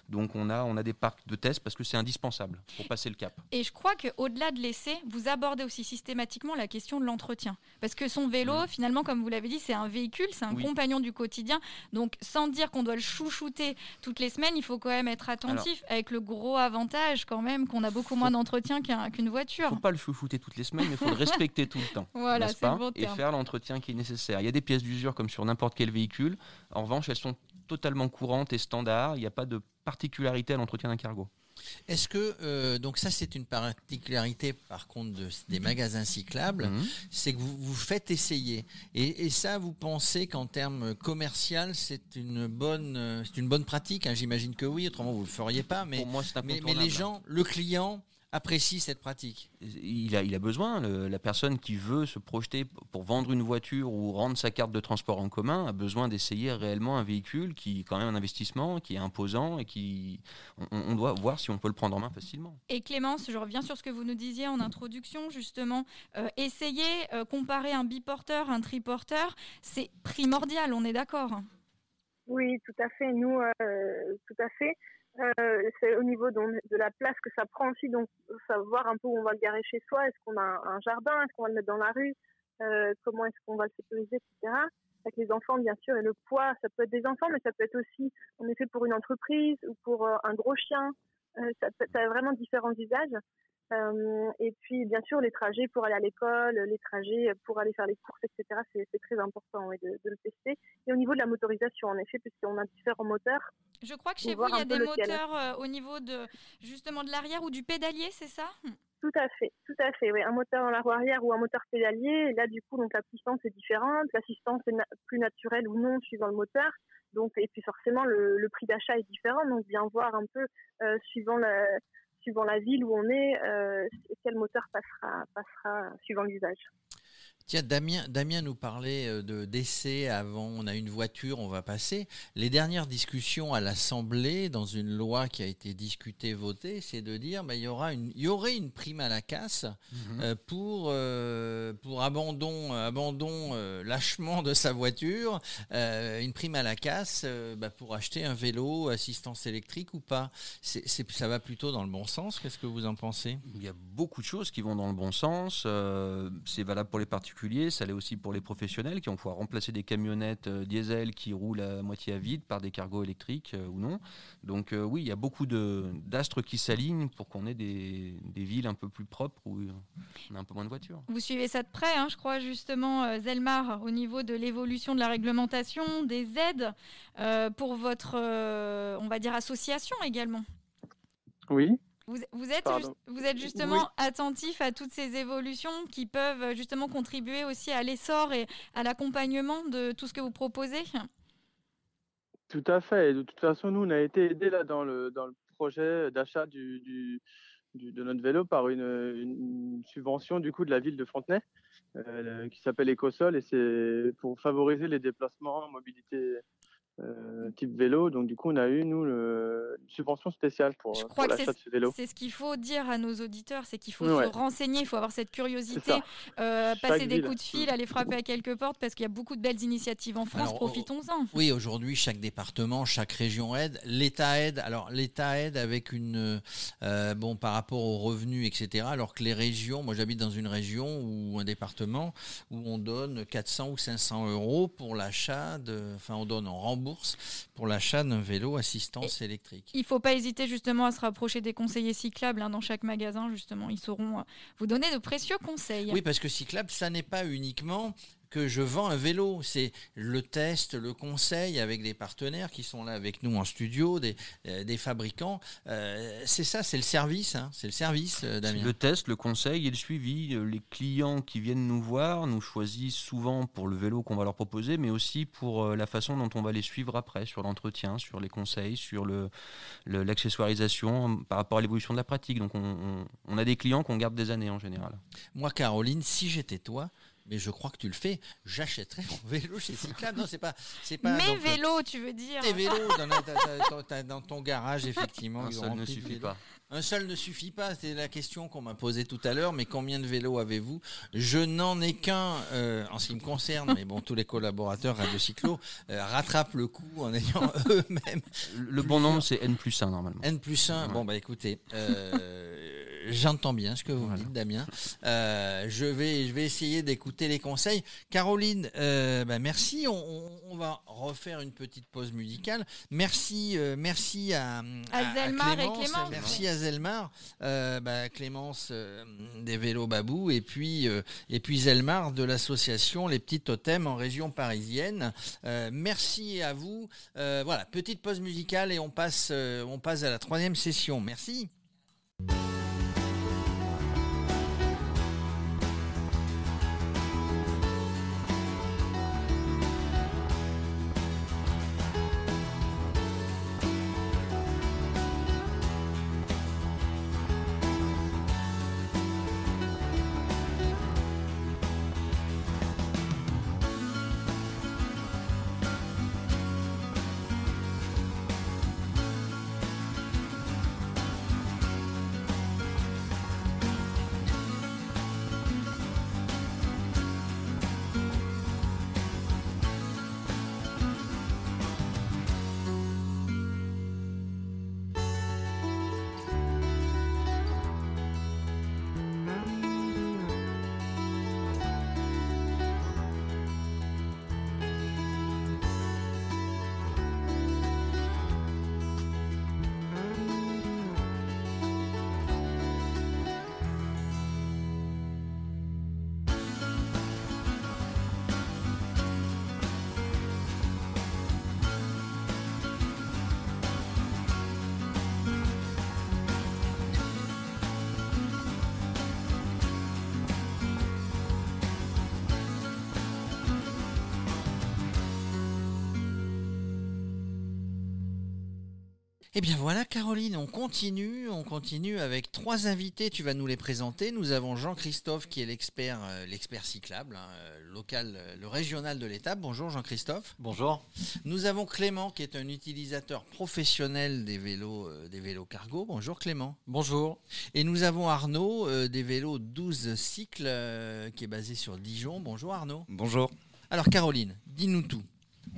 Donc on a, on a des parcs de tests parce que c'est indispensable pour passer le cap. Et je crois qu'au-delà de l'essai, vous abordez aussi systématiquement la question de l'entretien. Parce que son vélo, finalement, comme vous l'avez dit, c'est un véhicule, c'est un Oui. compagnon du quotidien. Donc, sans dire qu'on doit le chouchouter toutes les semaines, il faut quand même être attentif, avec le gros avantage quand même qu'on a beaucoup moins d'entretien qu'un- qu'une voiture. faut pas le chouchouter toutes les semaines, mais il faut le respecter tout le temps. Voilà, n'est-ce c'est le pas bon Et terme. faire l'entretien qui est nécessaire. Il y a des pièces d'usure comme sur n'importe quel véhicule. En revanche, elles sont totalement courantes et standards. Il n'y a pas de particularité à l'entretien d'un cargo. Est-ce que, euh, donc ça c'est une particularité par contre de- des magasins cyclables, Mhm. c'est que vous vous faites essayer. Et, et ça, vous pensez qu'en termes commercial, c'est une bonne, euh, c'est une bonne pratique hein J'imagine que oui, autrement vous le feriez pas. Mais, Pour moi, c'est mais, mais les gens, le client apprécie cette pratique. il a, il a besoin, le- la personne qui veut se projeter pour vendre une voiture ou rendre sa carte de transport en commun a besoin d'essayer réellement un véhicule qui est quand même un investissement, qui est imposant et qui on, on doit voir si on peut le prendre en main facilement. Et Clémence, je reviens sur ce que vous nous disiez en introduction, justement. Euh, essayer, euh, comparer un biporteur, un triporteur, c'est primordial, on est d'accord? Oui, tout à fait. Nous, euh, tout à fait. Euh, c'est au niveau donc, de la place que ça prend aussi, donc savoir un peu où on va le garer chez soi. Est-ce qu'on a un, jardin? Est-ce qu'on va le mettre dans la rue? Euh, Comment est-ce qu'on va le sécuriser, etc. Avec les enfants, bien sûr, et le poids, ça peut être des enfants, mais ça peut être aussi, en effet, pour une entreprise ou pour euh, un gros chien. Euh, ça, ça a vraiment différents usages. Euh, et puis, bien sûr, les trajets pour aller à l'école, les trajets pour aller faire les courses, etc. C'est très important de, de le tester. Et au niveau de la motorisation, en effet, puisqu'on a différents moteurs. Je crois que chez vous, il y a des moteurs euh, au niveau de justement de l'arrière ou du pédalier, c'est ça? Tout à fait, tout à fait. Oui, un moteur dans la roue arrière ou un moteur pédalier. Et là, du coup, donc la puissance est différente. L'assistance est na- plus naturelle ou non suivant le moteur. Donc, et puis forcément, le, le prix d'achat est différent. Donc, bien voir un peu euh, suivant la suivant la ville où on est, euh, quel moteur passera passera suivant l'usage. Tiens, Damien, Damien nous parlait euh, de d'essai avant, on a une voiture, on va passer. Les dernières discussions à l'Assemblée, dans une loi qui a été discutée, votée, c'est de dire bah, il y aura une, il y aurait une prime à la casse euh, pour euh, pour abandon abandon euh, lâchement de sa voiture, euh, une prime à la casse bah, pour acheter un vélo assistance électrique ou pas. C'est- ça va plutôt dans le bon sens. Qu'est-ce que vous en pensez? Il y a beaucoup de choses qui vont dans le bon sens. c'est valable pour les particuliers particuliers, ça l'est aussi pour les professionnels qui vont pouvoir remplacer des camionnettes diesel qui roulent à moitié à vide par des cargos électriques ou non. Donc oui, il y a beaucoup d'astres qui s'alignent pour qu'on ait des, villes un peu plus propres où on a un peu moins de voitures. Vous suivez ça de près, hein, je crois justement, Zelmar, au niveau de l'évolution de la réglementation, des aides pour votre, on va dire, association également. Oui. Vous, êtes, vous êtes justement attentif à toutes ces évolutions qui peuvent euh, justement contribuer aussi à l'essor et à l'accompagnement de tout ce que vous proposez? Tout à fait. de toute façon, nous, on a été aidés là dans le, dans le projet d'achat du, du, de notre vélo par une, une, subvention du coup de la ville de Fontenay euh, qui s'appelle Ecosol. Et c'est pour favoriser les déplacements, mobilité euh, type vélo. Donc du coup, on a eu nous une subvention spéciale pour, l'achat de ce vélo. C'est ce qu'il faut dire à nos auditeurs, c'est qu'il faut se renseigner, il faut avoir cette curiosité, euh, passer des coups de fil, aller frapper à quelques portes parce qu'il y a beaucoup de belles initiatives en France. Profitons-en. Oui, aujourd'hui, chaque département, chaque région aide. L'État aide. Alors l'État aide avec une euh, bon par rapport aux revenus, etc. Alors que les régions, moi j'habite dans une région ou un département où on donne 400 ou 500 euros pour l'achat de, enfin on donne en rembourse bourse pour l'achat d'un vélo assistance électrique. Il ne faut pas hésiter justement à se rapprocher des conseillers cyclables hein, dans chaque magasin. Justement, ils sauront euh, vous donner de précieux conseils. Oui, parce que cyclable, ça n'est pas uniquement que je vends un vélo. C'est le test, le conseil avec des partenaires qui sont là avec nous en studio, des, euh, des fabricants. Euh, c'est ça, c'est le service. Hein. c'est le service, euh, Damien. Le test, le conseil et le suivi. Les clients qui viennent nous voir nous choisissent souvent pour le vélo qu'on va leur proposer, mais aussi pour la façon dont on va les suivre après, sur l'entretien, sur les conseils, sur l'accessoirisation le, par rapport à l'évolution de la pratique. Donc on, on a des clients qu'on garde des années en général. Moi, Caroline, si j'étais toi, mais je crois que tu le fais. J'achèterais mon vélo chez Cyclable. Non, c'est pas, c'est pas. Mes vélos, tu veux dire Tes vélos dans, ton garage, effectivement. Un seul ne suffit pas. Un seul ne suffit pas. C'est la question qu'on m'a posée tout à l'heure. Mais combien de vélos avez-vous? Je n'en ai qu'un euh, en ce qui me concerne. mais bon, tous les collaborateurs Radio Cyclo euh, rattrapent le coup en ayant eux-mêmes. Le bon nombre, c'est N plus 1 normalement. N plus 1. Bon, bah écoutez. Euh, J'entends bien ce que vous me dites, Damien. Euh, je, vais, je vais essayer d'écouter les conseils. Caroline, euh, bah, merci. On, va refaire une petite pause musicale. Merci, euh, merci à, Zelmar et Clémence. Merci à Zelmar, bah, Clémence des vélos Babou et puis, et puis Zelmar de l'association Les Petits Totems en région parisienne. merci à vous. voilà, petite pause musicale et on passe, on passe à la troisième session. Merci. Eh bien voilà Caroline, on continue, on continue avec trois invités, tu vas nous les présenter. Nous avons Jean-Christophe qui est l'expert euh, l'expert cyclable, hein, euh, local, euh, le régional de l'étape. Bonjour Jean-Christophe. Bonjour. Nous avons Clément qui est un utilisateur professionnel des vélos des vélos cargo. Bonjour Clément. Bonjour. Et nous avons Arnaud des vélos 12 cycles qui est basé sur Dijon. Bonjour Arnaud. Bonjour. Alors Caroline, dis-nous tout.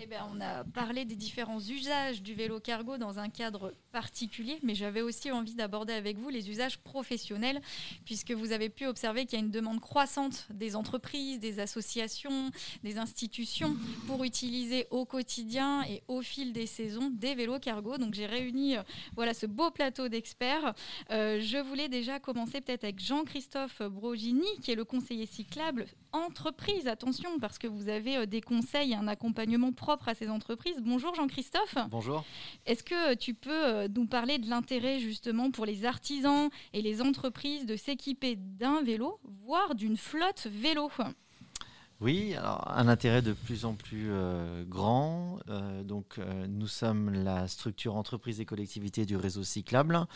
Eh ben, on a parlé des différents usages du vélo cargo dans un cadre particulier, mais j'avais aussi envie d'aborder avec vous les usages professionnels, puisque vous avez pu observer qu'il y a une demande croissante des entreprises, des associations, des institutions pour utiliser au quotidien et au fil des saisons des vélos cargo. Donc j'ai réuni euh, voilà, ce beau plateau d'experts. Euh, je voulais déjà commencer peut-être avec Jean-Christophe Brogini, qui est le conseiller cyclable entreprise. Attention, parce que vous avez euh, des conseils et un accompagnement propre à ces entreprises. Bonjour Jean-Christophe. Bonjour. Est-ce que tu peux nous parler de l'intérêt justement pour les artisans et les entreprises de s'équiper d'un vélo, voire d'une flotte vélo oui, alors un intérêt de plus en plus euh, grand. Euh, donc, euh, nous sommes la structure entreprise et collectivité du réseau cyclable.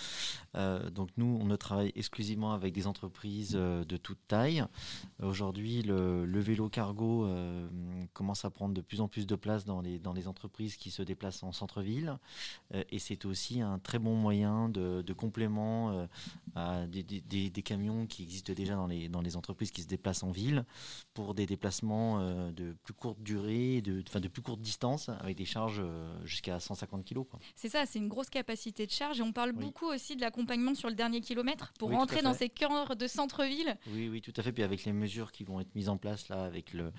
donc, nous, on ne travaille exclusivement avec des entreprises de toute taille. Aujourd'hui, le, vélo cargo commence à prendre de plus en plus de place dans les, entreprises qui se déplacent en centre-ville. et c'est aussi un très bon moyen de, complément des, camions qui existent déjà dans les, dans les entreprises qui se déplacent en ville pour des déplacements euh, de plus courte durée, de, enfin, de plus courte distance, avec des charges euh, jusqu'à 150 kg. C'est ça, c'est une grosse capacité de charge. Et on parle beaucoup aussi de l'accompagnement sur le dernier kilomètre pour rentrer dans ces cœurs de centre-ville. Oui, oui, tout à fait. Puis avec les mesures qui vont être mises en place là, avec le,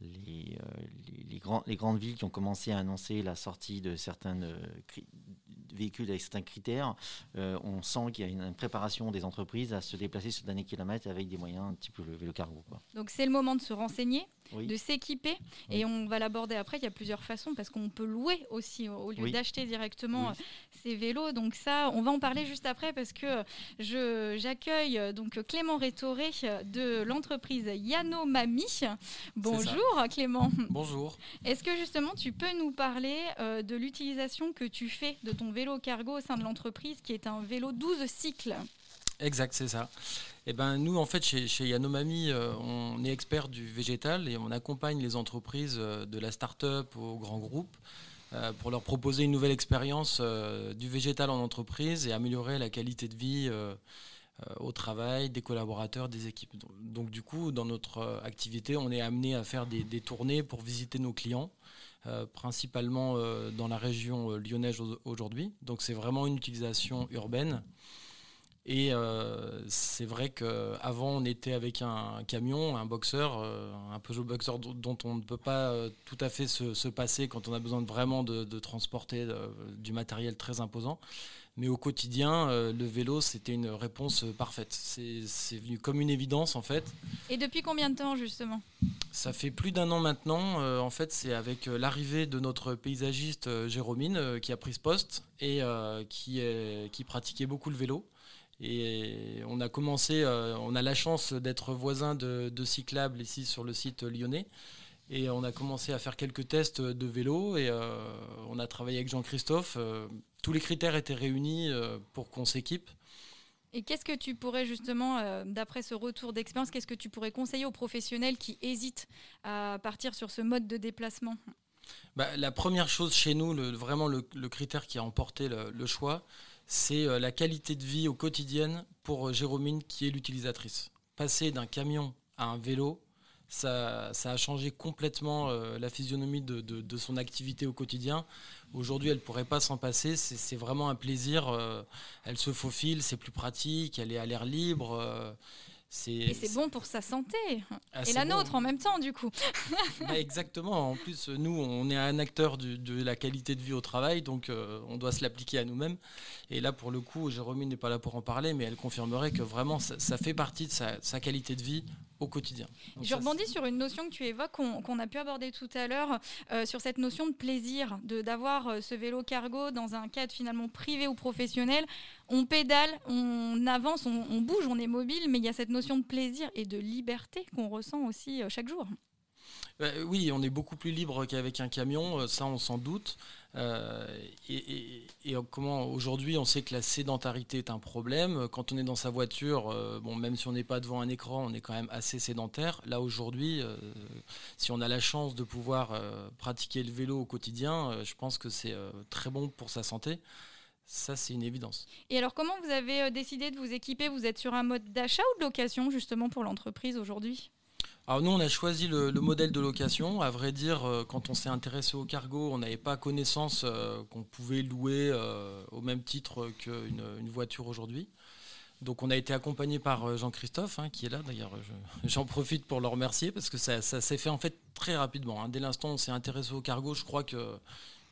les, euh, les, grands, les grandes villes qui ont commencé à annoncer la sortie de certaines véhicules avec certains critères, on sent qu'il y a une, préparation des entreprises à se déplacer sur dernier kilomètre avec des moyens un petit peu le vélo cargo. Donc c'est le moment de se renseigner de s'équiper. Et on va l'aborder après. Il y a plusieurs façons parce qu'on peut louer aussi au lieu d'acheter directement ces vélos. Donc ça, on va en parler juste après parce que je j'accueille euh, donc Clément Rétoré de l'entreprise Yanomami. Bonjour Clément. Bonjour. Est-ce que justement tu peux nous parler euh, de l'utilisation que tu fais de ton vélo cargo au sein de l'entreprise qui est un vélo 12 cycles? Exact, c'est ça. Eh ben, nous, en fait, chez, chez Yanomami, euh, on est expert du végétal et on accompagne les entreprises euh, de la start-up au grand groupe euh, pour leur proposer une nouvelle expérience du végétal en entreprise et améliorer la qualité de vie au travail des collaborateurs, des équipes. Donc, du coup, dans notre activité, on est amené à faire des, des tournées pour visiter nos clients. principalement dans la région lyonnaise aujourd'hui. Donc c'est vraiment une utilisation urbaine et euh, c'est vrai qu'avant, on était avec un, camion, un boxeur, euh, un Peugeot Boxer dont on ne peut pas euh, tout à fait se, passer quand on a besoin de vraiment de, transporter du matériel très imposant. Mais au quotidien, le vélo, c'était une réponse parfaite. C'est venu comme une évidence, en fait. Et depuis combien de temps, justement? Ça fait plus d'un an maintenant. en fait, c'est avec l'arrivée de notre paysagiste Jérômine qui a pris ce poste et qui, qui pratiquait beaucoup le vélo. Et on a commencé, euh, on a la chance d'être voisin de, de Cyclable ici sur le site lyonnais. Et on a commencé à faire quelques tests de vélo et euh, on a travaillé avec Jean-Christophe. Euh, tous les critères étaient réunis pour qu'on s'équipe. Et qu'est-ce que tu pourrais justement, d'après ce retour d'expérience, qu'est-ce que tu pourrais conseiller aux professionnels qui hésitent à partir sur ce mode de déplacement? Bah, La première chose chez nous, le, vraiment le, critère qui a emporté le choix, c'est euh, la qualité de vie au quotidien pour euh, Jérômine qui est l'utilisatrice. Passer d'un camion à un vélo, ça, a changé complètement euh, la physionomie de, son activité au quotidien. Aujourd'hui, elle ne pourrait pas s'en passer. C'est vraiment un plaisir. elle se faufile, c'est plus pratique, elle est à l'air libre. Et c'est bon pour sa santé. Ah, et la nôtre en même temps, du coup. Bah, exactement. En plus, nous, on est un acteur de la qualité de vie au travail, donc euh, on doit se l'appliquer à nous-mêmes. Et là, pour le coup, Jérôme n'est pas là pour en parler, mais elle confirmerait que vraiment, ça, fait partie de sa, qualité de vie au quotidien. Je rebondis sur une notion que tu évoques, qu'on a pu aborder tout à l'heure, euh, sur cette notion de plaisir, d'avoir euh, ce vélo cargo dans un cadre finalement privé ou professionnel. On pédale, on avance, on, bouge, on est mobile, mais il y a cette notion de plaisir et de liberté qu'on ressent aussi euh, chaque jour. oui, on est beaucoup plus libre qu'avec un camion, ça on s'en doute. Euh, et, comment aujourd'hui on sait que la sédentarité est un problème. Quand on est dans sa voiture, euh, bon, même si on n'est pas devant un écran, on est quand même assez sédentaire. Là aujourd'hui, euh, si on a la chance de pouvoir pratiquer le vélo au quotidien, je pense que c'est très bon pour sa santé. Ça, c'est une évidence. Et alors, comment vous avez décidé de vous équiper? Vous êtes sur un mode d'achat ou de location, justement, pour l'entreprise aujourd'hui? Alors nous, on a choisi le, modèle de location. À vrai dire, euh, quand on s'est intéressé au cargo, on n'avait pas connaissance euh, qu'on pouvait louer euh, au même titre qu'une une voiture aujourd'hui. Donc on a été accompagné par Jean-Christophe, hein, qui est là d'ailleurs. J'en profite pour le remercier parce que ça, s'est fait en fait très rapidement. Hein. Dès l'instant où on s'est intéressé au cargo, je crois que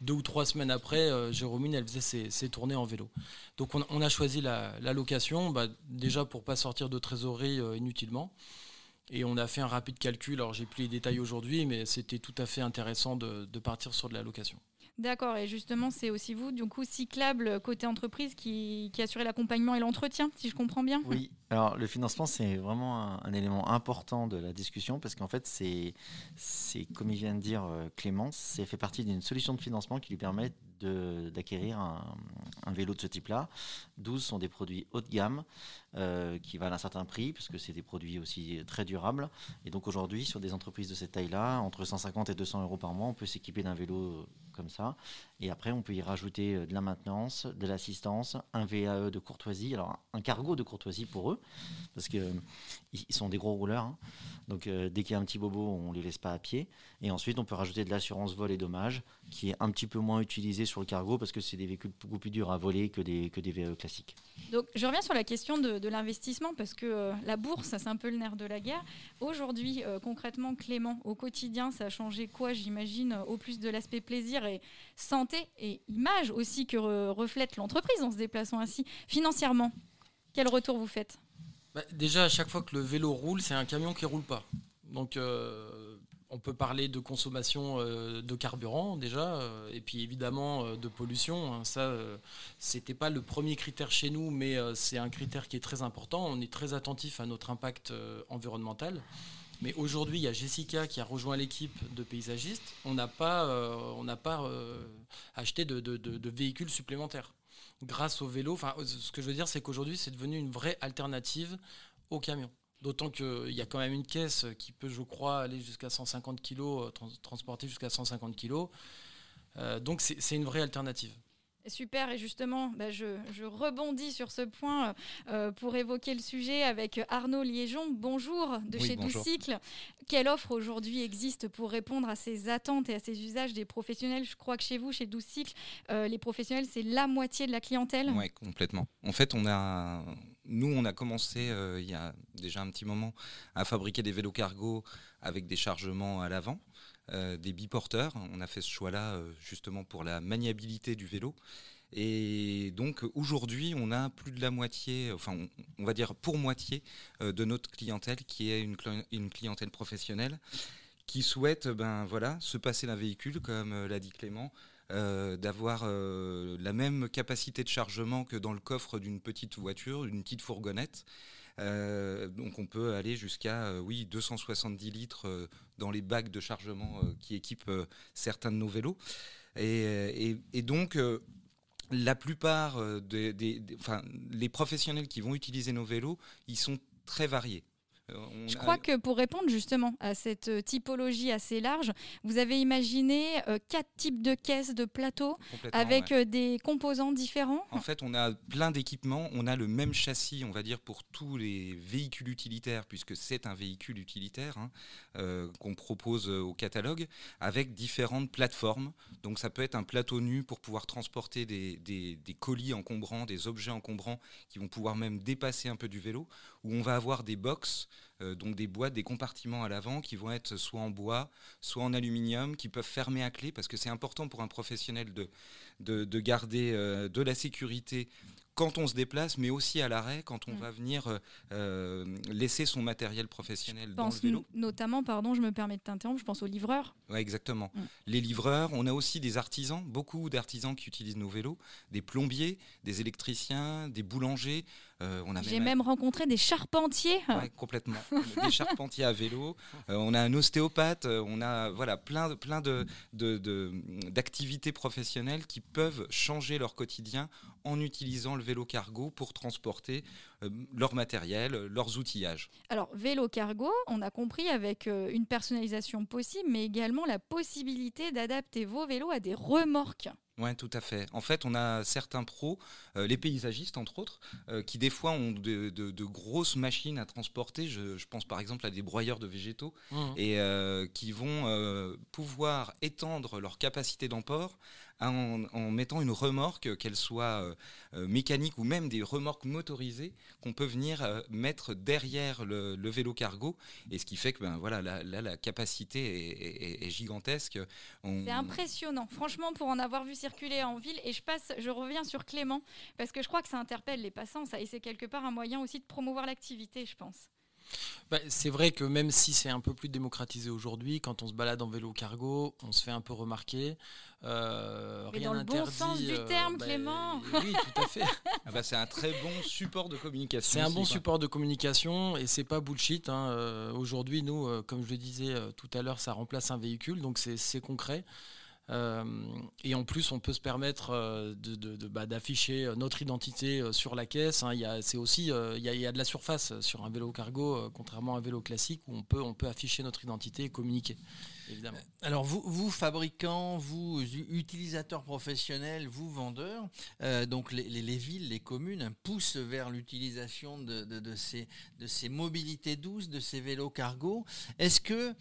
deux ou trois semaines après, Jérôme, elle faisait ses, tournées en vélo. Donc on, a choisi la, location, bah, déjà pour pas sortir de trésorerie inutilement. Et on a fait un rapide calcul, alors j'ai plus les détails aujourd'hui, mais c'était tout à fait intéressant de, partir sur de la location. D'accord, et justement, c'est aussi vous, du coup, Cyclable, côté entreprise, qui, qui assurez l'accompagnement et l'entretien, si je comprends bien? Oui, alors le financement, c'est vraiment un, élément important de la discussion, parce qu'en fait, c'est, comme il vient de dire euh, Clément, c'est fait partie d'une solution de financement qui lui permet d'acquérir un, vélo de ce type-là. 12 sont des produits haut de gamme euh, qui valent un certain prix, parce que c'est des produits aussi très durables. Et donc aujourd'hui, sur des entreprises de cette taille-là, entre 150 et 200 euros par mois, on peut s'équiper d'un vélo comme ça. Et après, on peut y rajouter euh, de la maintenance, de l'assistance, un VAE de courtoisie, alors un cargo de courtoisie pour eux, parce qu'ils sont des gros rouleurs. Hein. Donc euh, dès qu'il y a un petit bobo, on ne les laisse pas à pied. Et ensuite, on peut rajouter de l'assurance vol et dommages, qui est un petit peu moins utilisé sur le cargo, parce que c'est des véhicules beaucoup plus durs à voler que des, que des VAE classiques. Donc je reviens sur la question de, l'investissement, parce que euh, la bourse, c'est un peu le nerf de la guerre. Aujourd'hui, concrètement, Clément, au quotidien, ça a changé quoi, j'imagine, au plus de l'aspect plaisir et santé et image aussi que reflète l'entreprise en se déplaçant ainsi. Financièrement, quel retour vous faites? Bah, Déjà, à chaque fois que le vélo roule, c'est un camion qui ne roule pas. Donc, euh, on peut parler de consommation euh, de carburant déjà, euh, et puis évidemment de pollution. Hein. ça, c'était pas le premier critère chez nous, mais c'est un critère qui est très important. On est très attentif à notre impact environnemental. Mais aujourd'hui, il y a Jessica qui a rejoint l'équipe de paysagistes. On n'a pas, euh, euh, acheté de, véhicules supplémentaires. Grâce au vélo, ce que je veux dire, c'est qu'aujourd'hui, c'est devenu une vraie alternative au camion. D'autant qu'il y a quand même une caisse qui peut, je crois, aller jusqu'à 150 kg, euh, transporter jusqu'à 150 kg. donc c'est une vraie alternative. Super, et justement, bah, je, rebondis sur ce point euh, pour évoquer le sujet avec Arnaud Liégeon. Bonjour de chez Doucycle. Quelle offre aujourd'hui existe pour répondre à ces attentes et à ces usages des professionnels? Je crois que chez vous, chez Doucycle, euh, les professionnels, c'est la moitié de la clientèle. Oui, complètement. En fait, on a, nous, on a commencé euh, il y a déjà un petit moment à fabriquer des vélos cargo avec des chargements à l'avant. Euh, des biporteurs. On a fait ce choix-là euh, justement pour la maniabilité du vélo. Et donc aujourd'hui, on a plus de la moitié, enfin on, va dire pour moitié euh, de notre clientèle qui est une, clientèle professionnelle qui souhaite ben, voilà, se passer d'un véhicule, comme l'a dit Clément, d'avoir la même capacité de chargement que dans le coffre d'une petite voiture, d'une petite fourgonnette. Euh, donc on peut aller jusqu'à euh, oui 270 litres euh, dans les bacs de chargement qui équipent certains de nos vélos. Et, donc la plupart des, les professionnels qui vont utiliser nos vélos, ils sont très variés. Je crois que pour répondre justement à cette euh, typologie assez large, vous avez imaginé euh, quatre types de caisses de plateaux avec euh, des composants différents? En fait, on a plein d'équipements. On a le même châssis, on va dire, pour tous les véhicules utilitaires, puisque c'est un véhicule utilitaire hein, qu'on propose au catalogue, avec différentes plateformes. Donc ça peut être un plateau nu pour pouvoir transporter des, des colis encombrants, des objets encombrants qui vont pouvoir même dépasser un peu du vélo, où on va avoir des box euh, donc des boîtes, des compartiments à l'avant qui vont être soit en bois, soit en aluminium, qui peuvent fermer à clé, parce que c'est important pour un professionnel de, de, garder euh, de la sécurité quand on se déplace, mais aussi à l'arrêt, quand on mm. va venir euh, euh, laisser son matériel professionnel dans le vélo. Notamment, pardon, je me permets de t'interrompre, je pense aux livreurs. Oui, exactement. Mm. Les livreurs, on a aussi des artisans, beaucoup d'artisans qui utilisent nos vélos, des plombiers, des électriciens, des boulangers. Euh, J'ai même... rencontré des charpentiers. Oui, complètement. des charpentiers à vélo. on a un ostéopathe. on a voilà plein, plein de, d'activités professionnelles qui peuvent changer leur quotidien en utilisant le vélo cargo pour transporter euh, leur matériel, leurs outillages. Alors, vélo cargo, on a compris avec euh, une personnalisation possible, mais également la possibilité d'adapter vos vélos à des remorques. Oui, tout à fait. En fait, on a certains pros, euh, les paysagistes entre autres, euh, qui des fois ont de, grosses machines à transporter. Je, pense par exemple à des broyeurs de végétaux mmh. et euh, qui vont pouvoir étendre leur capacité d'emport en, mettant une remorque, qu'elle soit euh, euh, mécanique ou même des remorques motorisées, qu'on peut venir euh, mettre derrière le, vélo cargo. Et ce qui fait que ben, voilà, là, la capacité est, gigantesque. C'est impressionnant, franchement, pour en avoir vu circuler en ville. Et je, passe, je reviens sur Clément, parce que je crois que ça interpelle les passants, ça, et c'est quelque part un moyen aussi de promouvoir l'activité, je pense. Bah, c'est vrai que même si c'est un peu plus démocratisé aujourd'hui, quand on se balade en vélo cargo, on se fait un peu remarquer. Euh, rien dans le bon sens du euh, terme, bah, Clément. Oui, tout à fait. Ah bah, c'est un très bon support de communication. C'est un bon support de communication et c'est pas bullshit. Hein. Euh, aujourd'hui, nous, comme je le disais tout à l'heure, ça remplace un véhicule, donc c'est concret. Euh, et en plus, on peut se permettre euh, bah, d'afficher notre identité euh, sur la caisse. Hein. C'est aussi, il y, a, de la surface sur un vélo cargo, contrairement à un vélo classique où on peut, on peut afficher notre identité et communiquer. Évidemment. Alors vous, vous fabricants, vous utilisateurs professionnels, vous vendeurs, donc les, villes, les communes poussent vers l'utilisation de ces mobilités douces, de ces vélos cargo. Est-ce que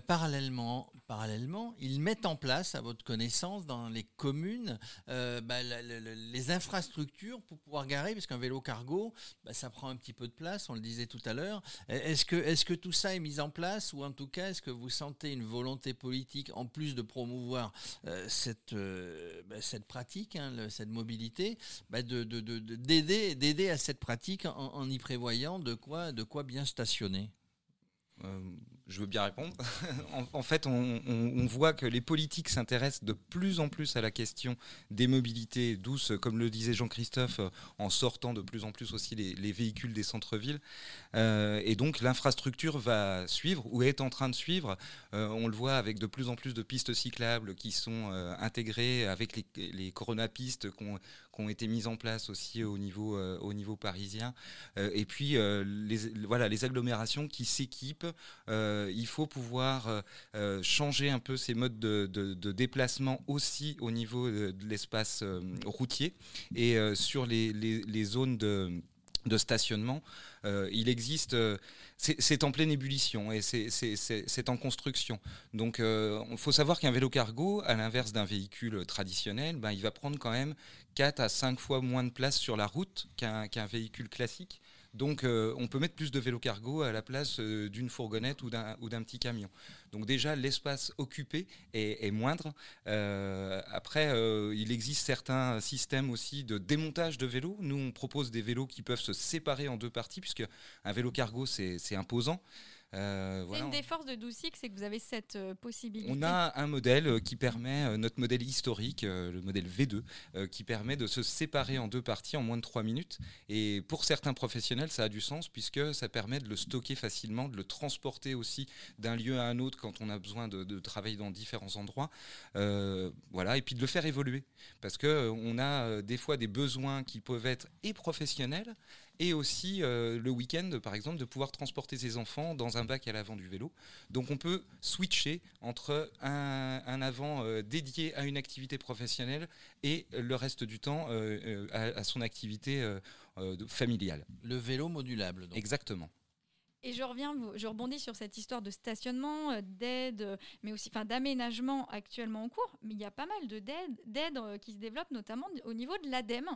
parallèlement, parallèlement, ils mettent en place, à votre connaissance, dans les communes, euh, bah, les infrastructures pour pouvoir garer, parce qu'un vélo cargo, bah, ça prend un petit peu de place, on le disait tout à l'heure. Est-ce que, tout ça est mis en place, ou en tout cas, est-ce que vous sentez une volonté politique, en plus de promouvoir euh, cette, euh, bah, cette pratique, hein, cette mobilité, d'aider de, de, à cette pratique en, y prévoyant de quoi bien stationner? Je veux bien répondre. en, fait, on, voit que les politiques s'intéressent de plus en plus à la question des mobilités douces, comme le disait Jean-Christophe, euh, en sortant de plus en plus aussi les, véhicules des centres-villes. Euh, et donc l'infrastructure va suivre ou est en train de suivre. Euh, on le voit avec de plus en plus de pistes cyclables qui sont intégrées avec les, les coronapistes ont été mises en place aussi au niveau, euh, au niveau parisien. Euh, et puis, euh, les, voilà, les agglomérations qui s'équipent. il faut pouvoir changer un peu ces modes de, de, déplacement aussi au niveau de, l'espace routier et sur les, les, les zones de de stationnement. il existe, c'est en pleine ébullition et c'est en construction. Donc il faut savoir qu'un vélo cargo, à l'inverse d'un véhicule traditionnel, ben, il va prendre quand même 4 à 5 fois moins de place sur la route qu'un véhicule classique. Donc euh, on peut mettre plus de vélos cargo à la place euh, d'une fourgonnette ou d'un petit camion. Donc déjà l'espace occupé est, moindre. Euh, après, il existe certains systèmes aussi de démontage de vélos. Nous, on propose des vélos qui peuvent se séparer en deux parties, puisque un vélo cargo, c'est imposant. Euh, c'est une des forces de Doucix, c'est que vous avez cette euh, possibilité. On a un modèle euh, qui permet, notre modèle historique, le modèle V2, qui permet de se séparer en deux parties en moins de trois minutes. Et pour certains professionnels, ça a du sens puisque ça permet de le stocker facilement, de le transporter aussi d'un lieu à un autre quand on a besoin de, travailler dans différents endroits. voilà, et puis de le faire évoluer. Parce qu'on a des fois des besoins qui peuvent être et professionnels et aussi euh, le week-end, par exemple, de pouvoir transporter ses enfants dans un bac à l'avant du vélo. Donc on peut switcher entre un, avant euh, dédié à une activité professionnelle et le reste du temps euh, à, son activité familiale. Le vélo modulable. Exactement. Et je reviens, je rebondis sur cette histoire de stationnement, euh, d'aide, euh, mais aussi enfin, d'aménagement actuellement en cours. Mais il y a pas mal de d'aide euh, qui se développent, notamment au niveau de l'ADEME.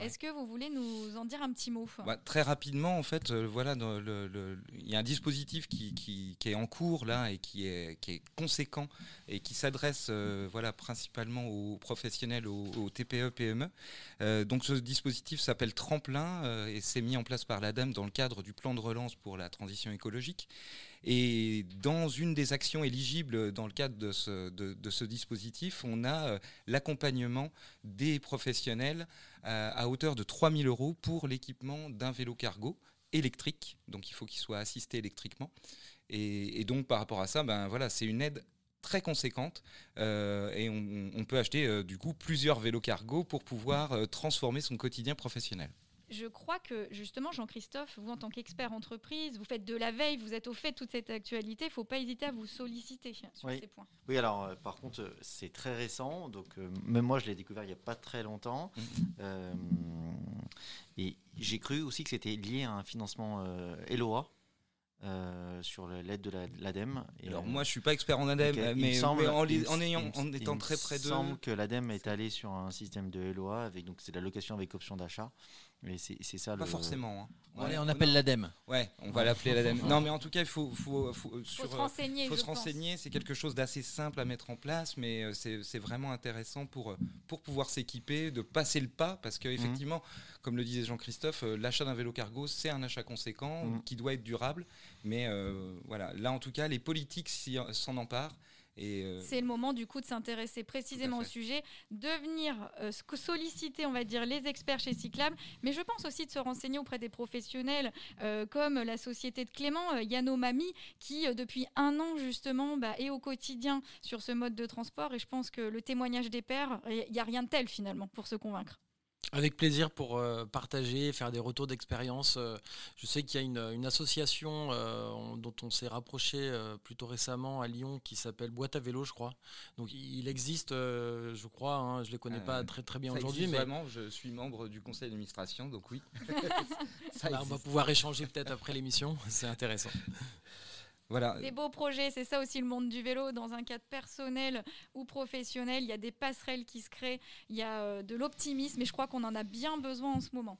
Est-ce que vous voulez nous en dire un petit mot bah, Très rapidement, en fait, voilà, il y a un dispositif qui, qui, est en cours là et qui est, qui est conséquent et qui s'adresse voilà, principalement aux professionnels, aux, TPE, PME. donc ce dispositif s'appelle Tremplin et c'est mis en place par l'ADEME dans le cadre du plan de relance pour la transition écologique. Et dans une des actions éligibles dans le cadre de ce, dispositif, on a euh, l'accompagnement des professionnels euh, à, hauteur de 3 000 euros pour l'équipement d'un vélo cargo électrique. Donc il faut qu'il soit assisté électriquement. Et, donc par rapport à ça, ben voilà, c'est une aide très conséquente euh, et on, peut acheter du coup plusieurs vélos cargo pour pouvoir transformer son quotidien professionnel. Je crois que justement, Jean-Christophe, vous en tant qu'expert entreprise, vous faites de la veille, vous êtes au fait de toute cette actualité, il ne faut pas hésiter à vous solliciter sur oui. ces points. Oui, alors euh, par contre, euh, c'est très récent, donc euh, même moi je l'ai découvert il n'y a pas très longtemps. Euh, et j'ai cru aussi que c'était lié à un financement euh, LOA. euh, sur l'aide de la- de l'ADEME. Alors euh, moi je suis pas expert en ADEME, il mais, semble- mais en, il ayant, il il étant très près de. semble que l'ADEME est allé sur un système de LOA avec donc c'est de la location avec option d'achat. Mais c'est ça Pas le. forcément. hein. On appelle l'ADEME. Ouais, on va l'appeler l'ADEME. Non, mais en tout cas, il faut, faut, faut, Il faut sur, se renseigner. faut je se pense. renseigner, c'est quelque chose d'assez simple à mettre en place, mais euh, c'est vraiment intéressant pour, euh, pour pouvoir s'équiper, de passer le pas, parce qu'effectivement, comme le disait Jean-Christophe, euh, l'achat d'un vélo cargo, c'est un achat conséquent Mhm. qui doit être durable, mais euh, voilà, là en tout cas, les politiques s'en emparent. Euh, C'est le moment du coup de s'intéresser précisément au sujet, de venir euh, solliciter, on va dire, les experts chez Cyclable, mais je pense aussi de se renseigner auprès des professionnels euh, comme la société de Clément, Yanomami, qui depuis un an justement bah, est au quotidien sur ce mode de transport. Et je pense que le témoignage des pairs, il n'y a rien de tel finalement pour se convaincre. Avec plaisir pour euh, partager, faire des retours d'expérience. Euh, je sais qu'il y a une, une association euh, on- dont on s'est rapproché plutôt récemment à Lyon qui s'appelle Boîte à vélo, je crois. Donc il existe, je crois, hein, je les connais pas très très bien aujourd'hui, mais vraiment, je suis membre du conseil d'administration, donc oui. Ça bah, on va pouvoir échanger peut-être après l'émission. C'est intéressant. Voilà. Des beaux projets, c'est ça aussi le monde du vélo. Dans un cadre personnel ou professionnel, il y a des passerelles qui se créent, il y a euh, de l'optimisme et je crois qu'on en a bien besoin en ce moment.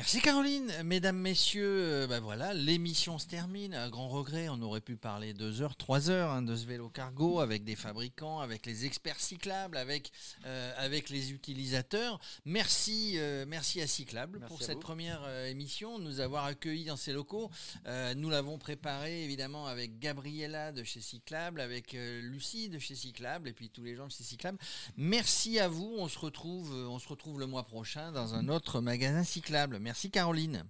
Merci Caroline, mesdames, messieurs, euh, bah voilà, l'émission se termine. À grand regret, on aurait pu parler deux heures, trois heures hein, de ce vélo cargo avec des fabricants, avec les experts cyclables, avec, euh, avec les utilisateurs. Merci, euh, merci à Cyclable Merci pour à cette vous. première euh, émission, nous avoir accueillis dans ces locaux. Nous l'avons préparé évidemment avec Gabriella de chez Cyclable, avec Lucie de chez Cyclable et puis tous les gens de chez Cyclable. Merci à vous. On se retrouve, on se retrouve le mois prochain dans un autre magasin cyclable. Merci Caroline.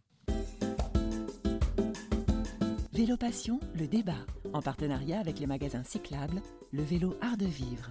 Vélo Passion, le débat, en partenariat avec les magasins cyclables, le vélo art de vivre.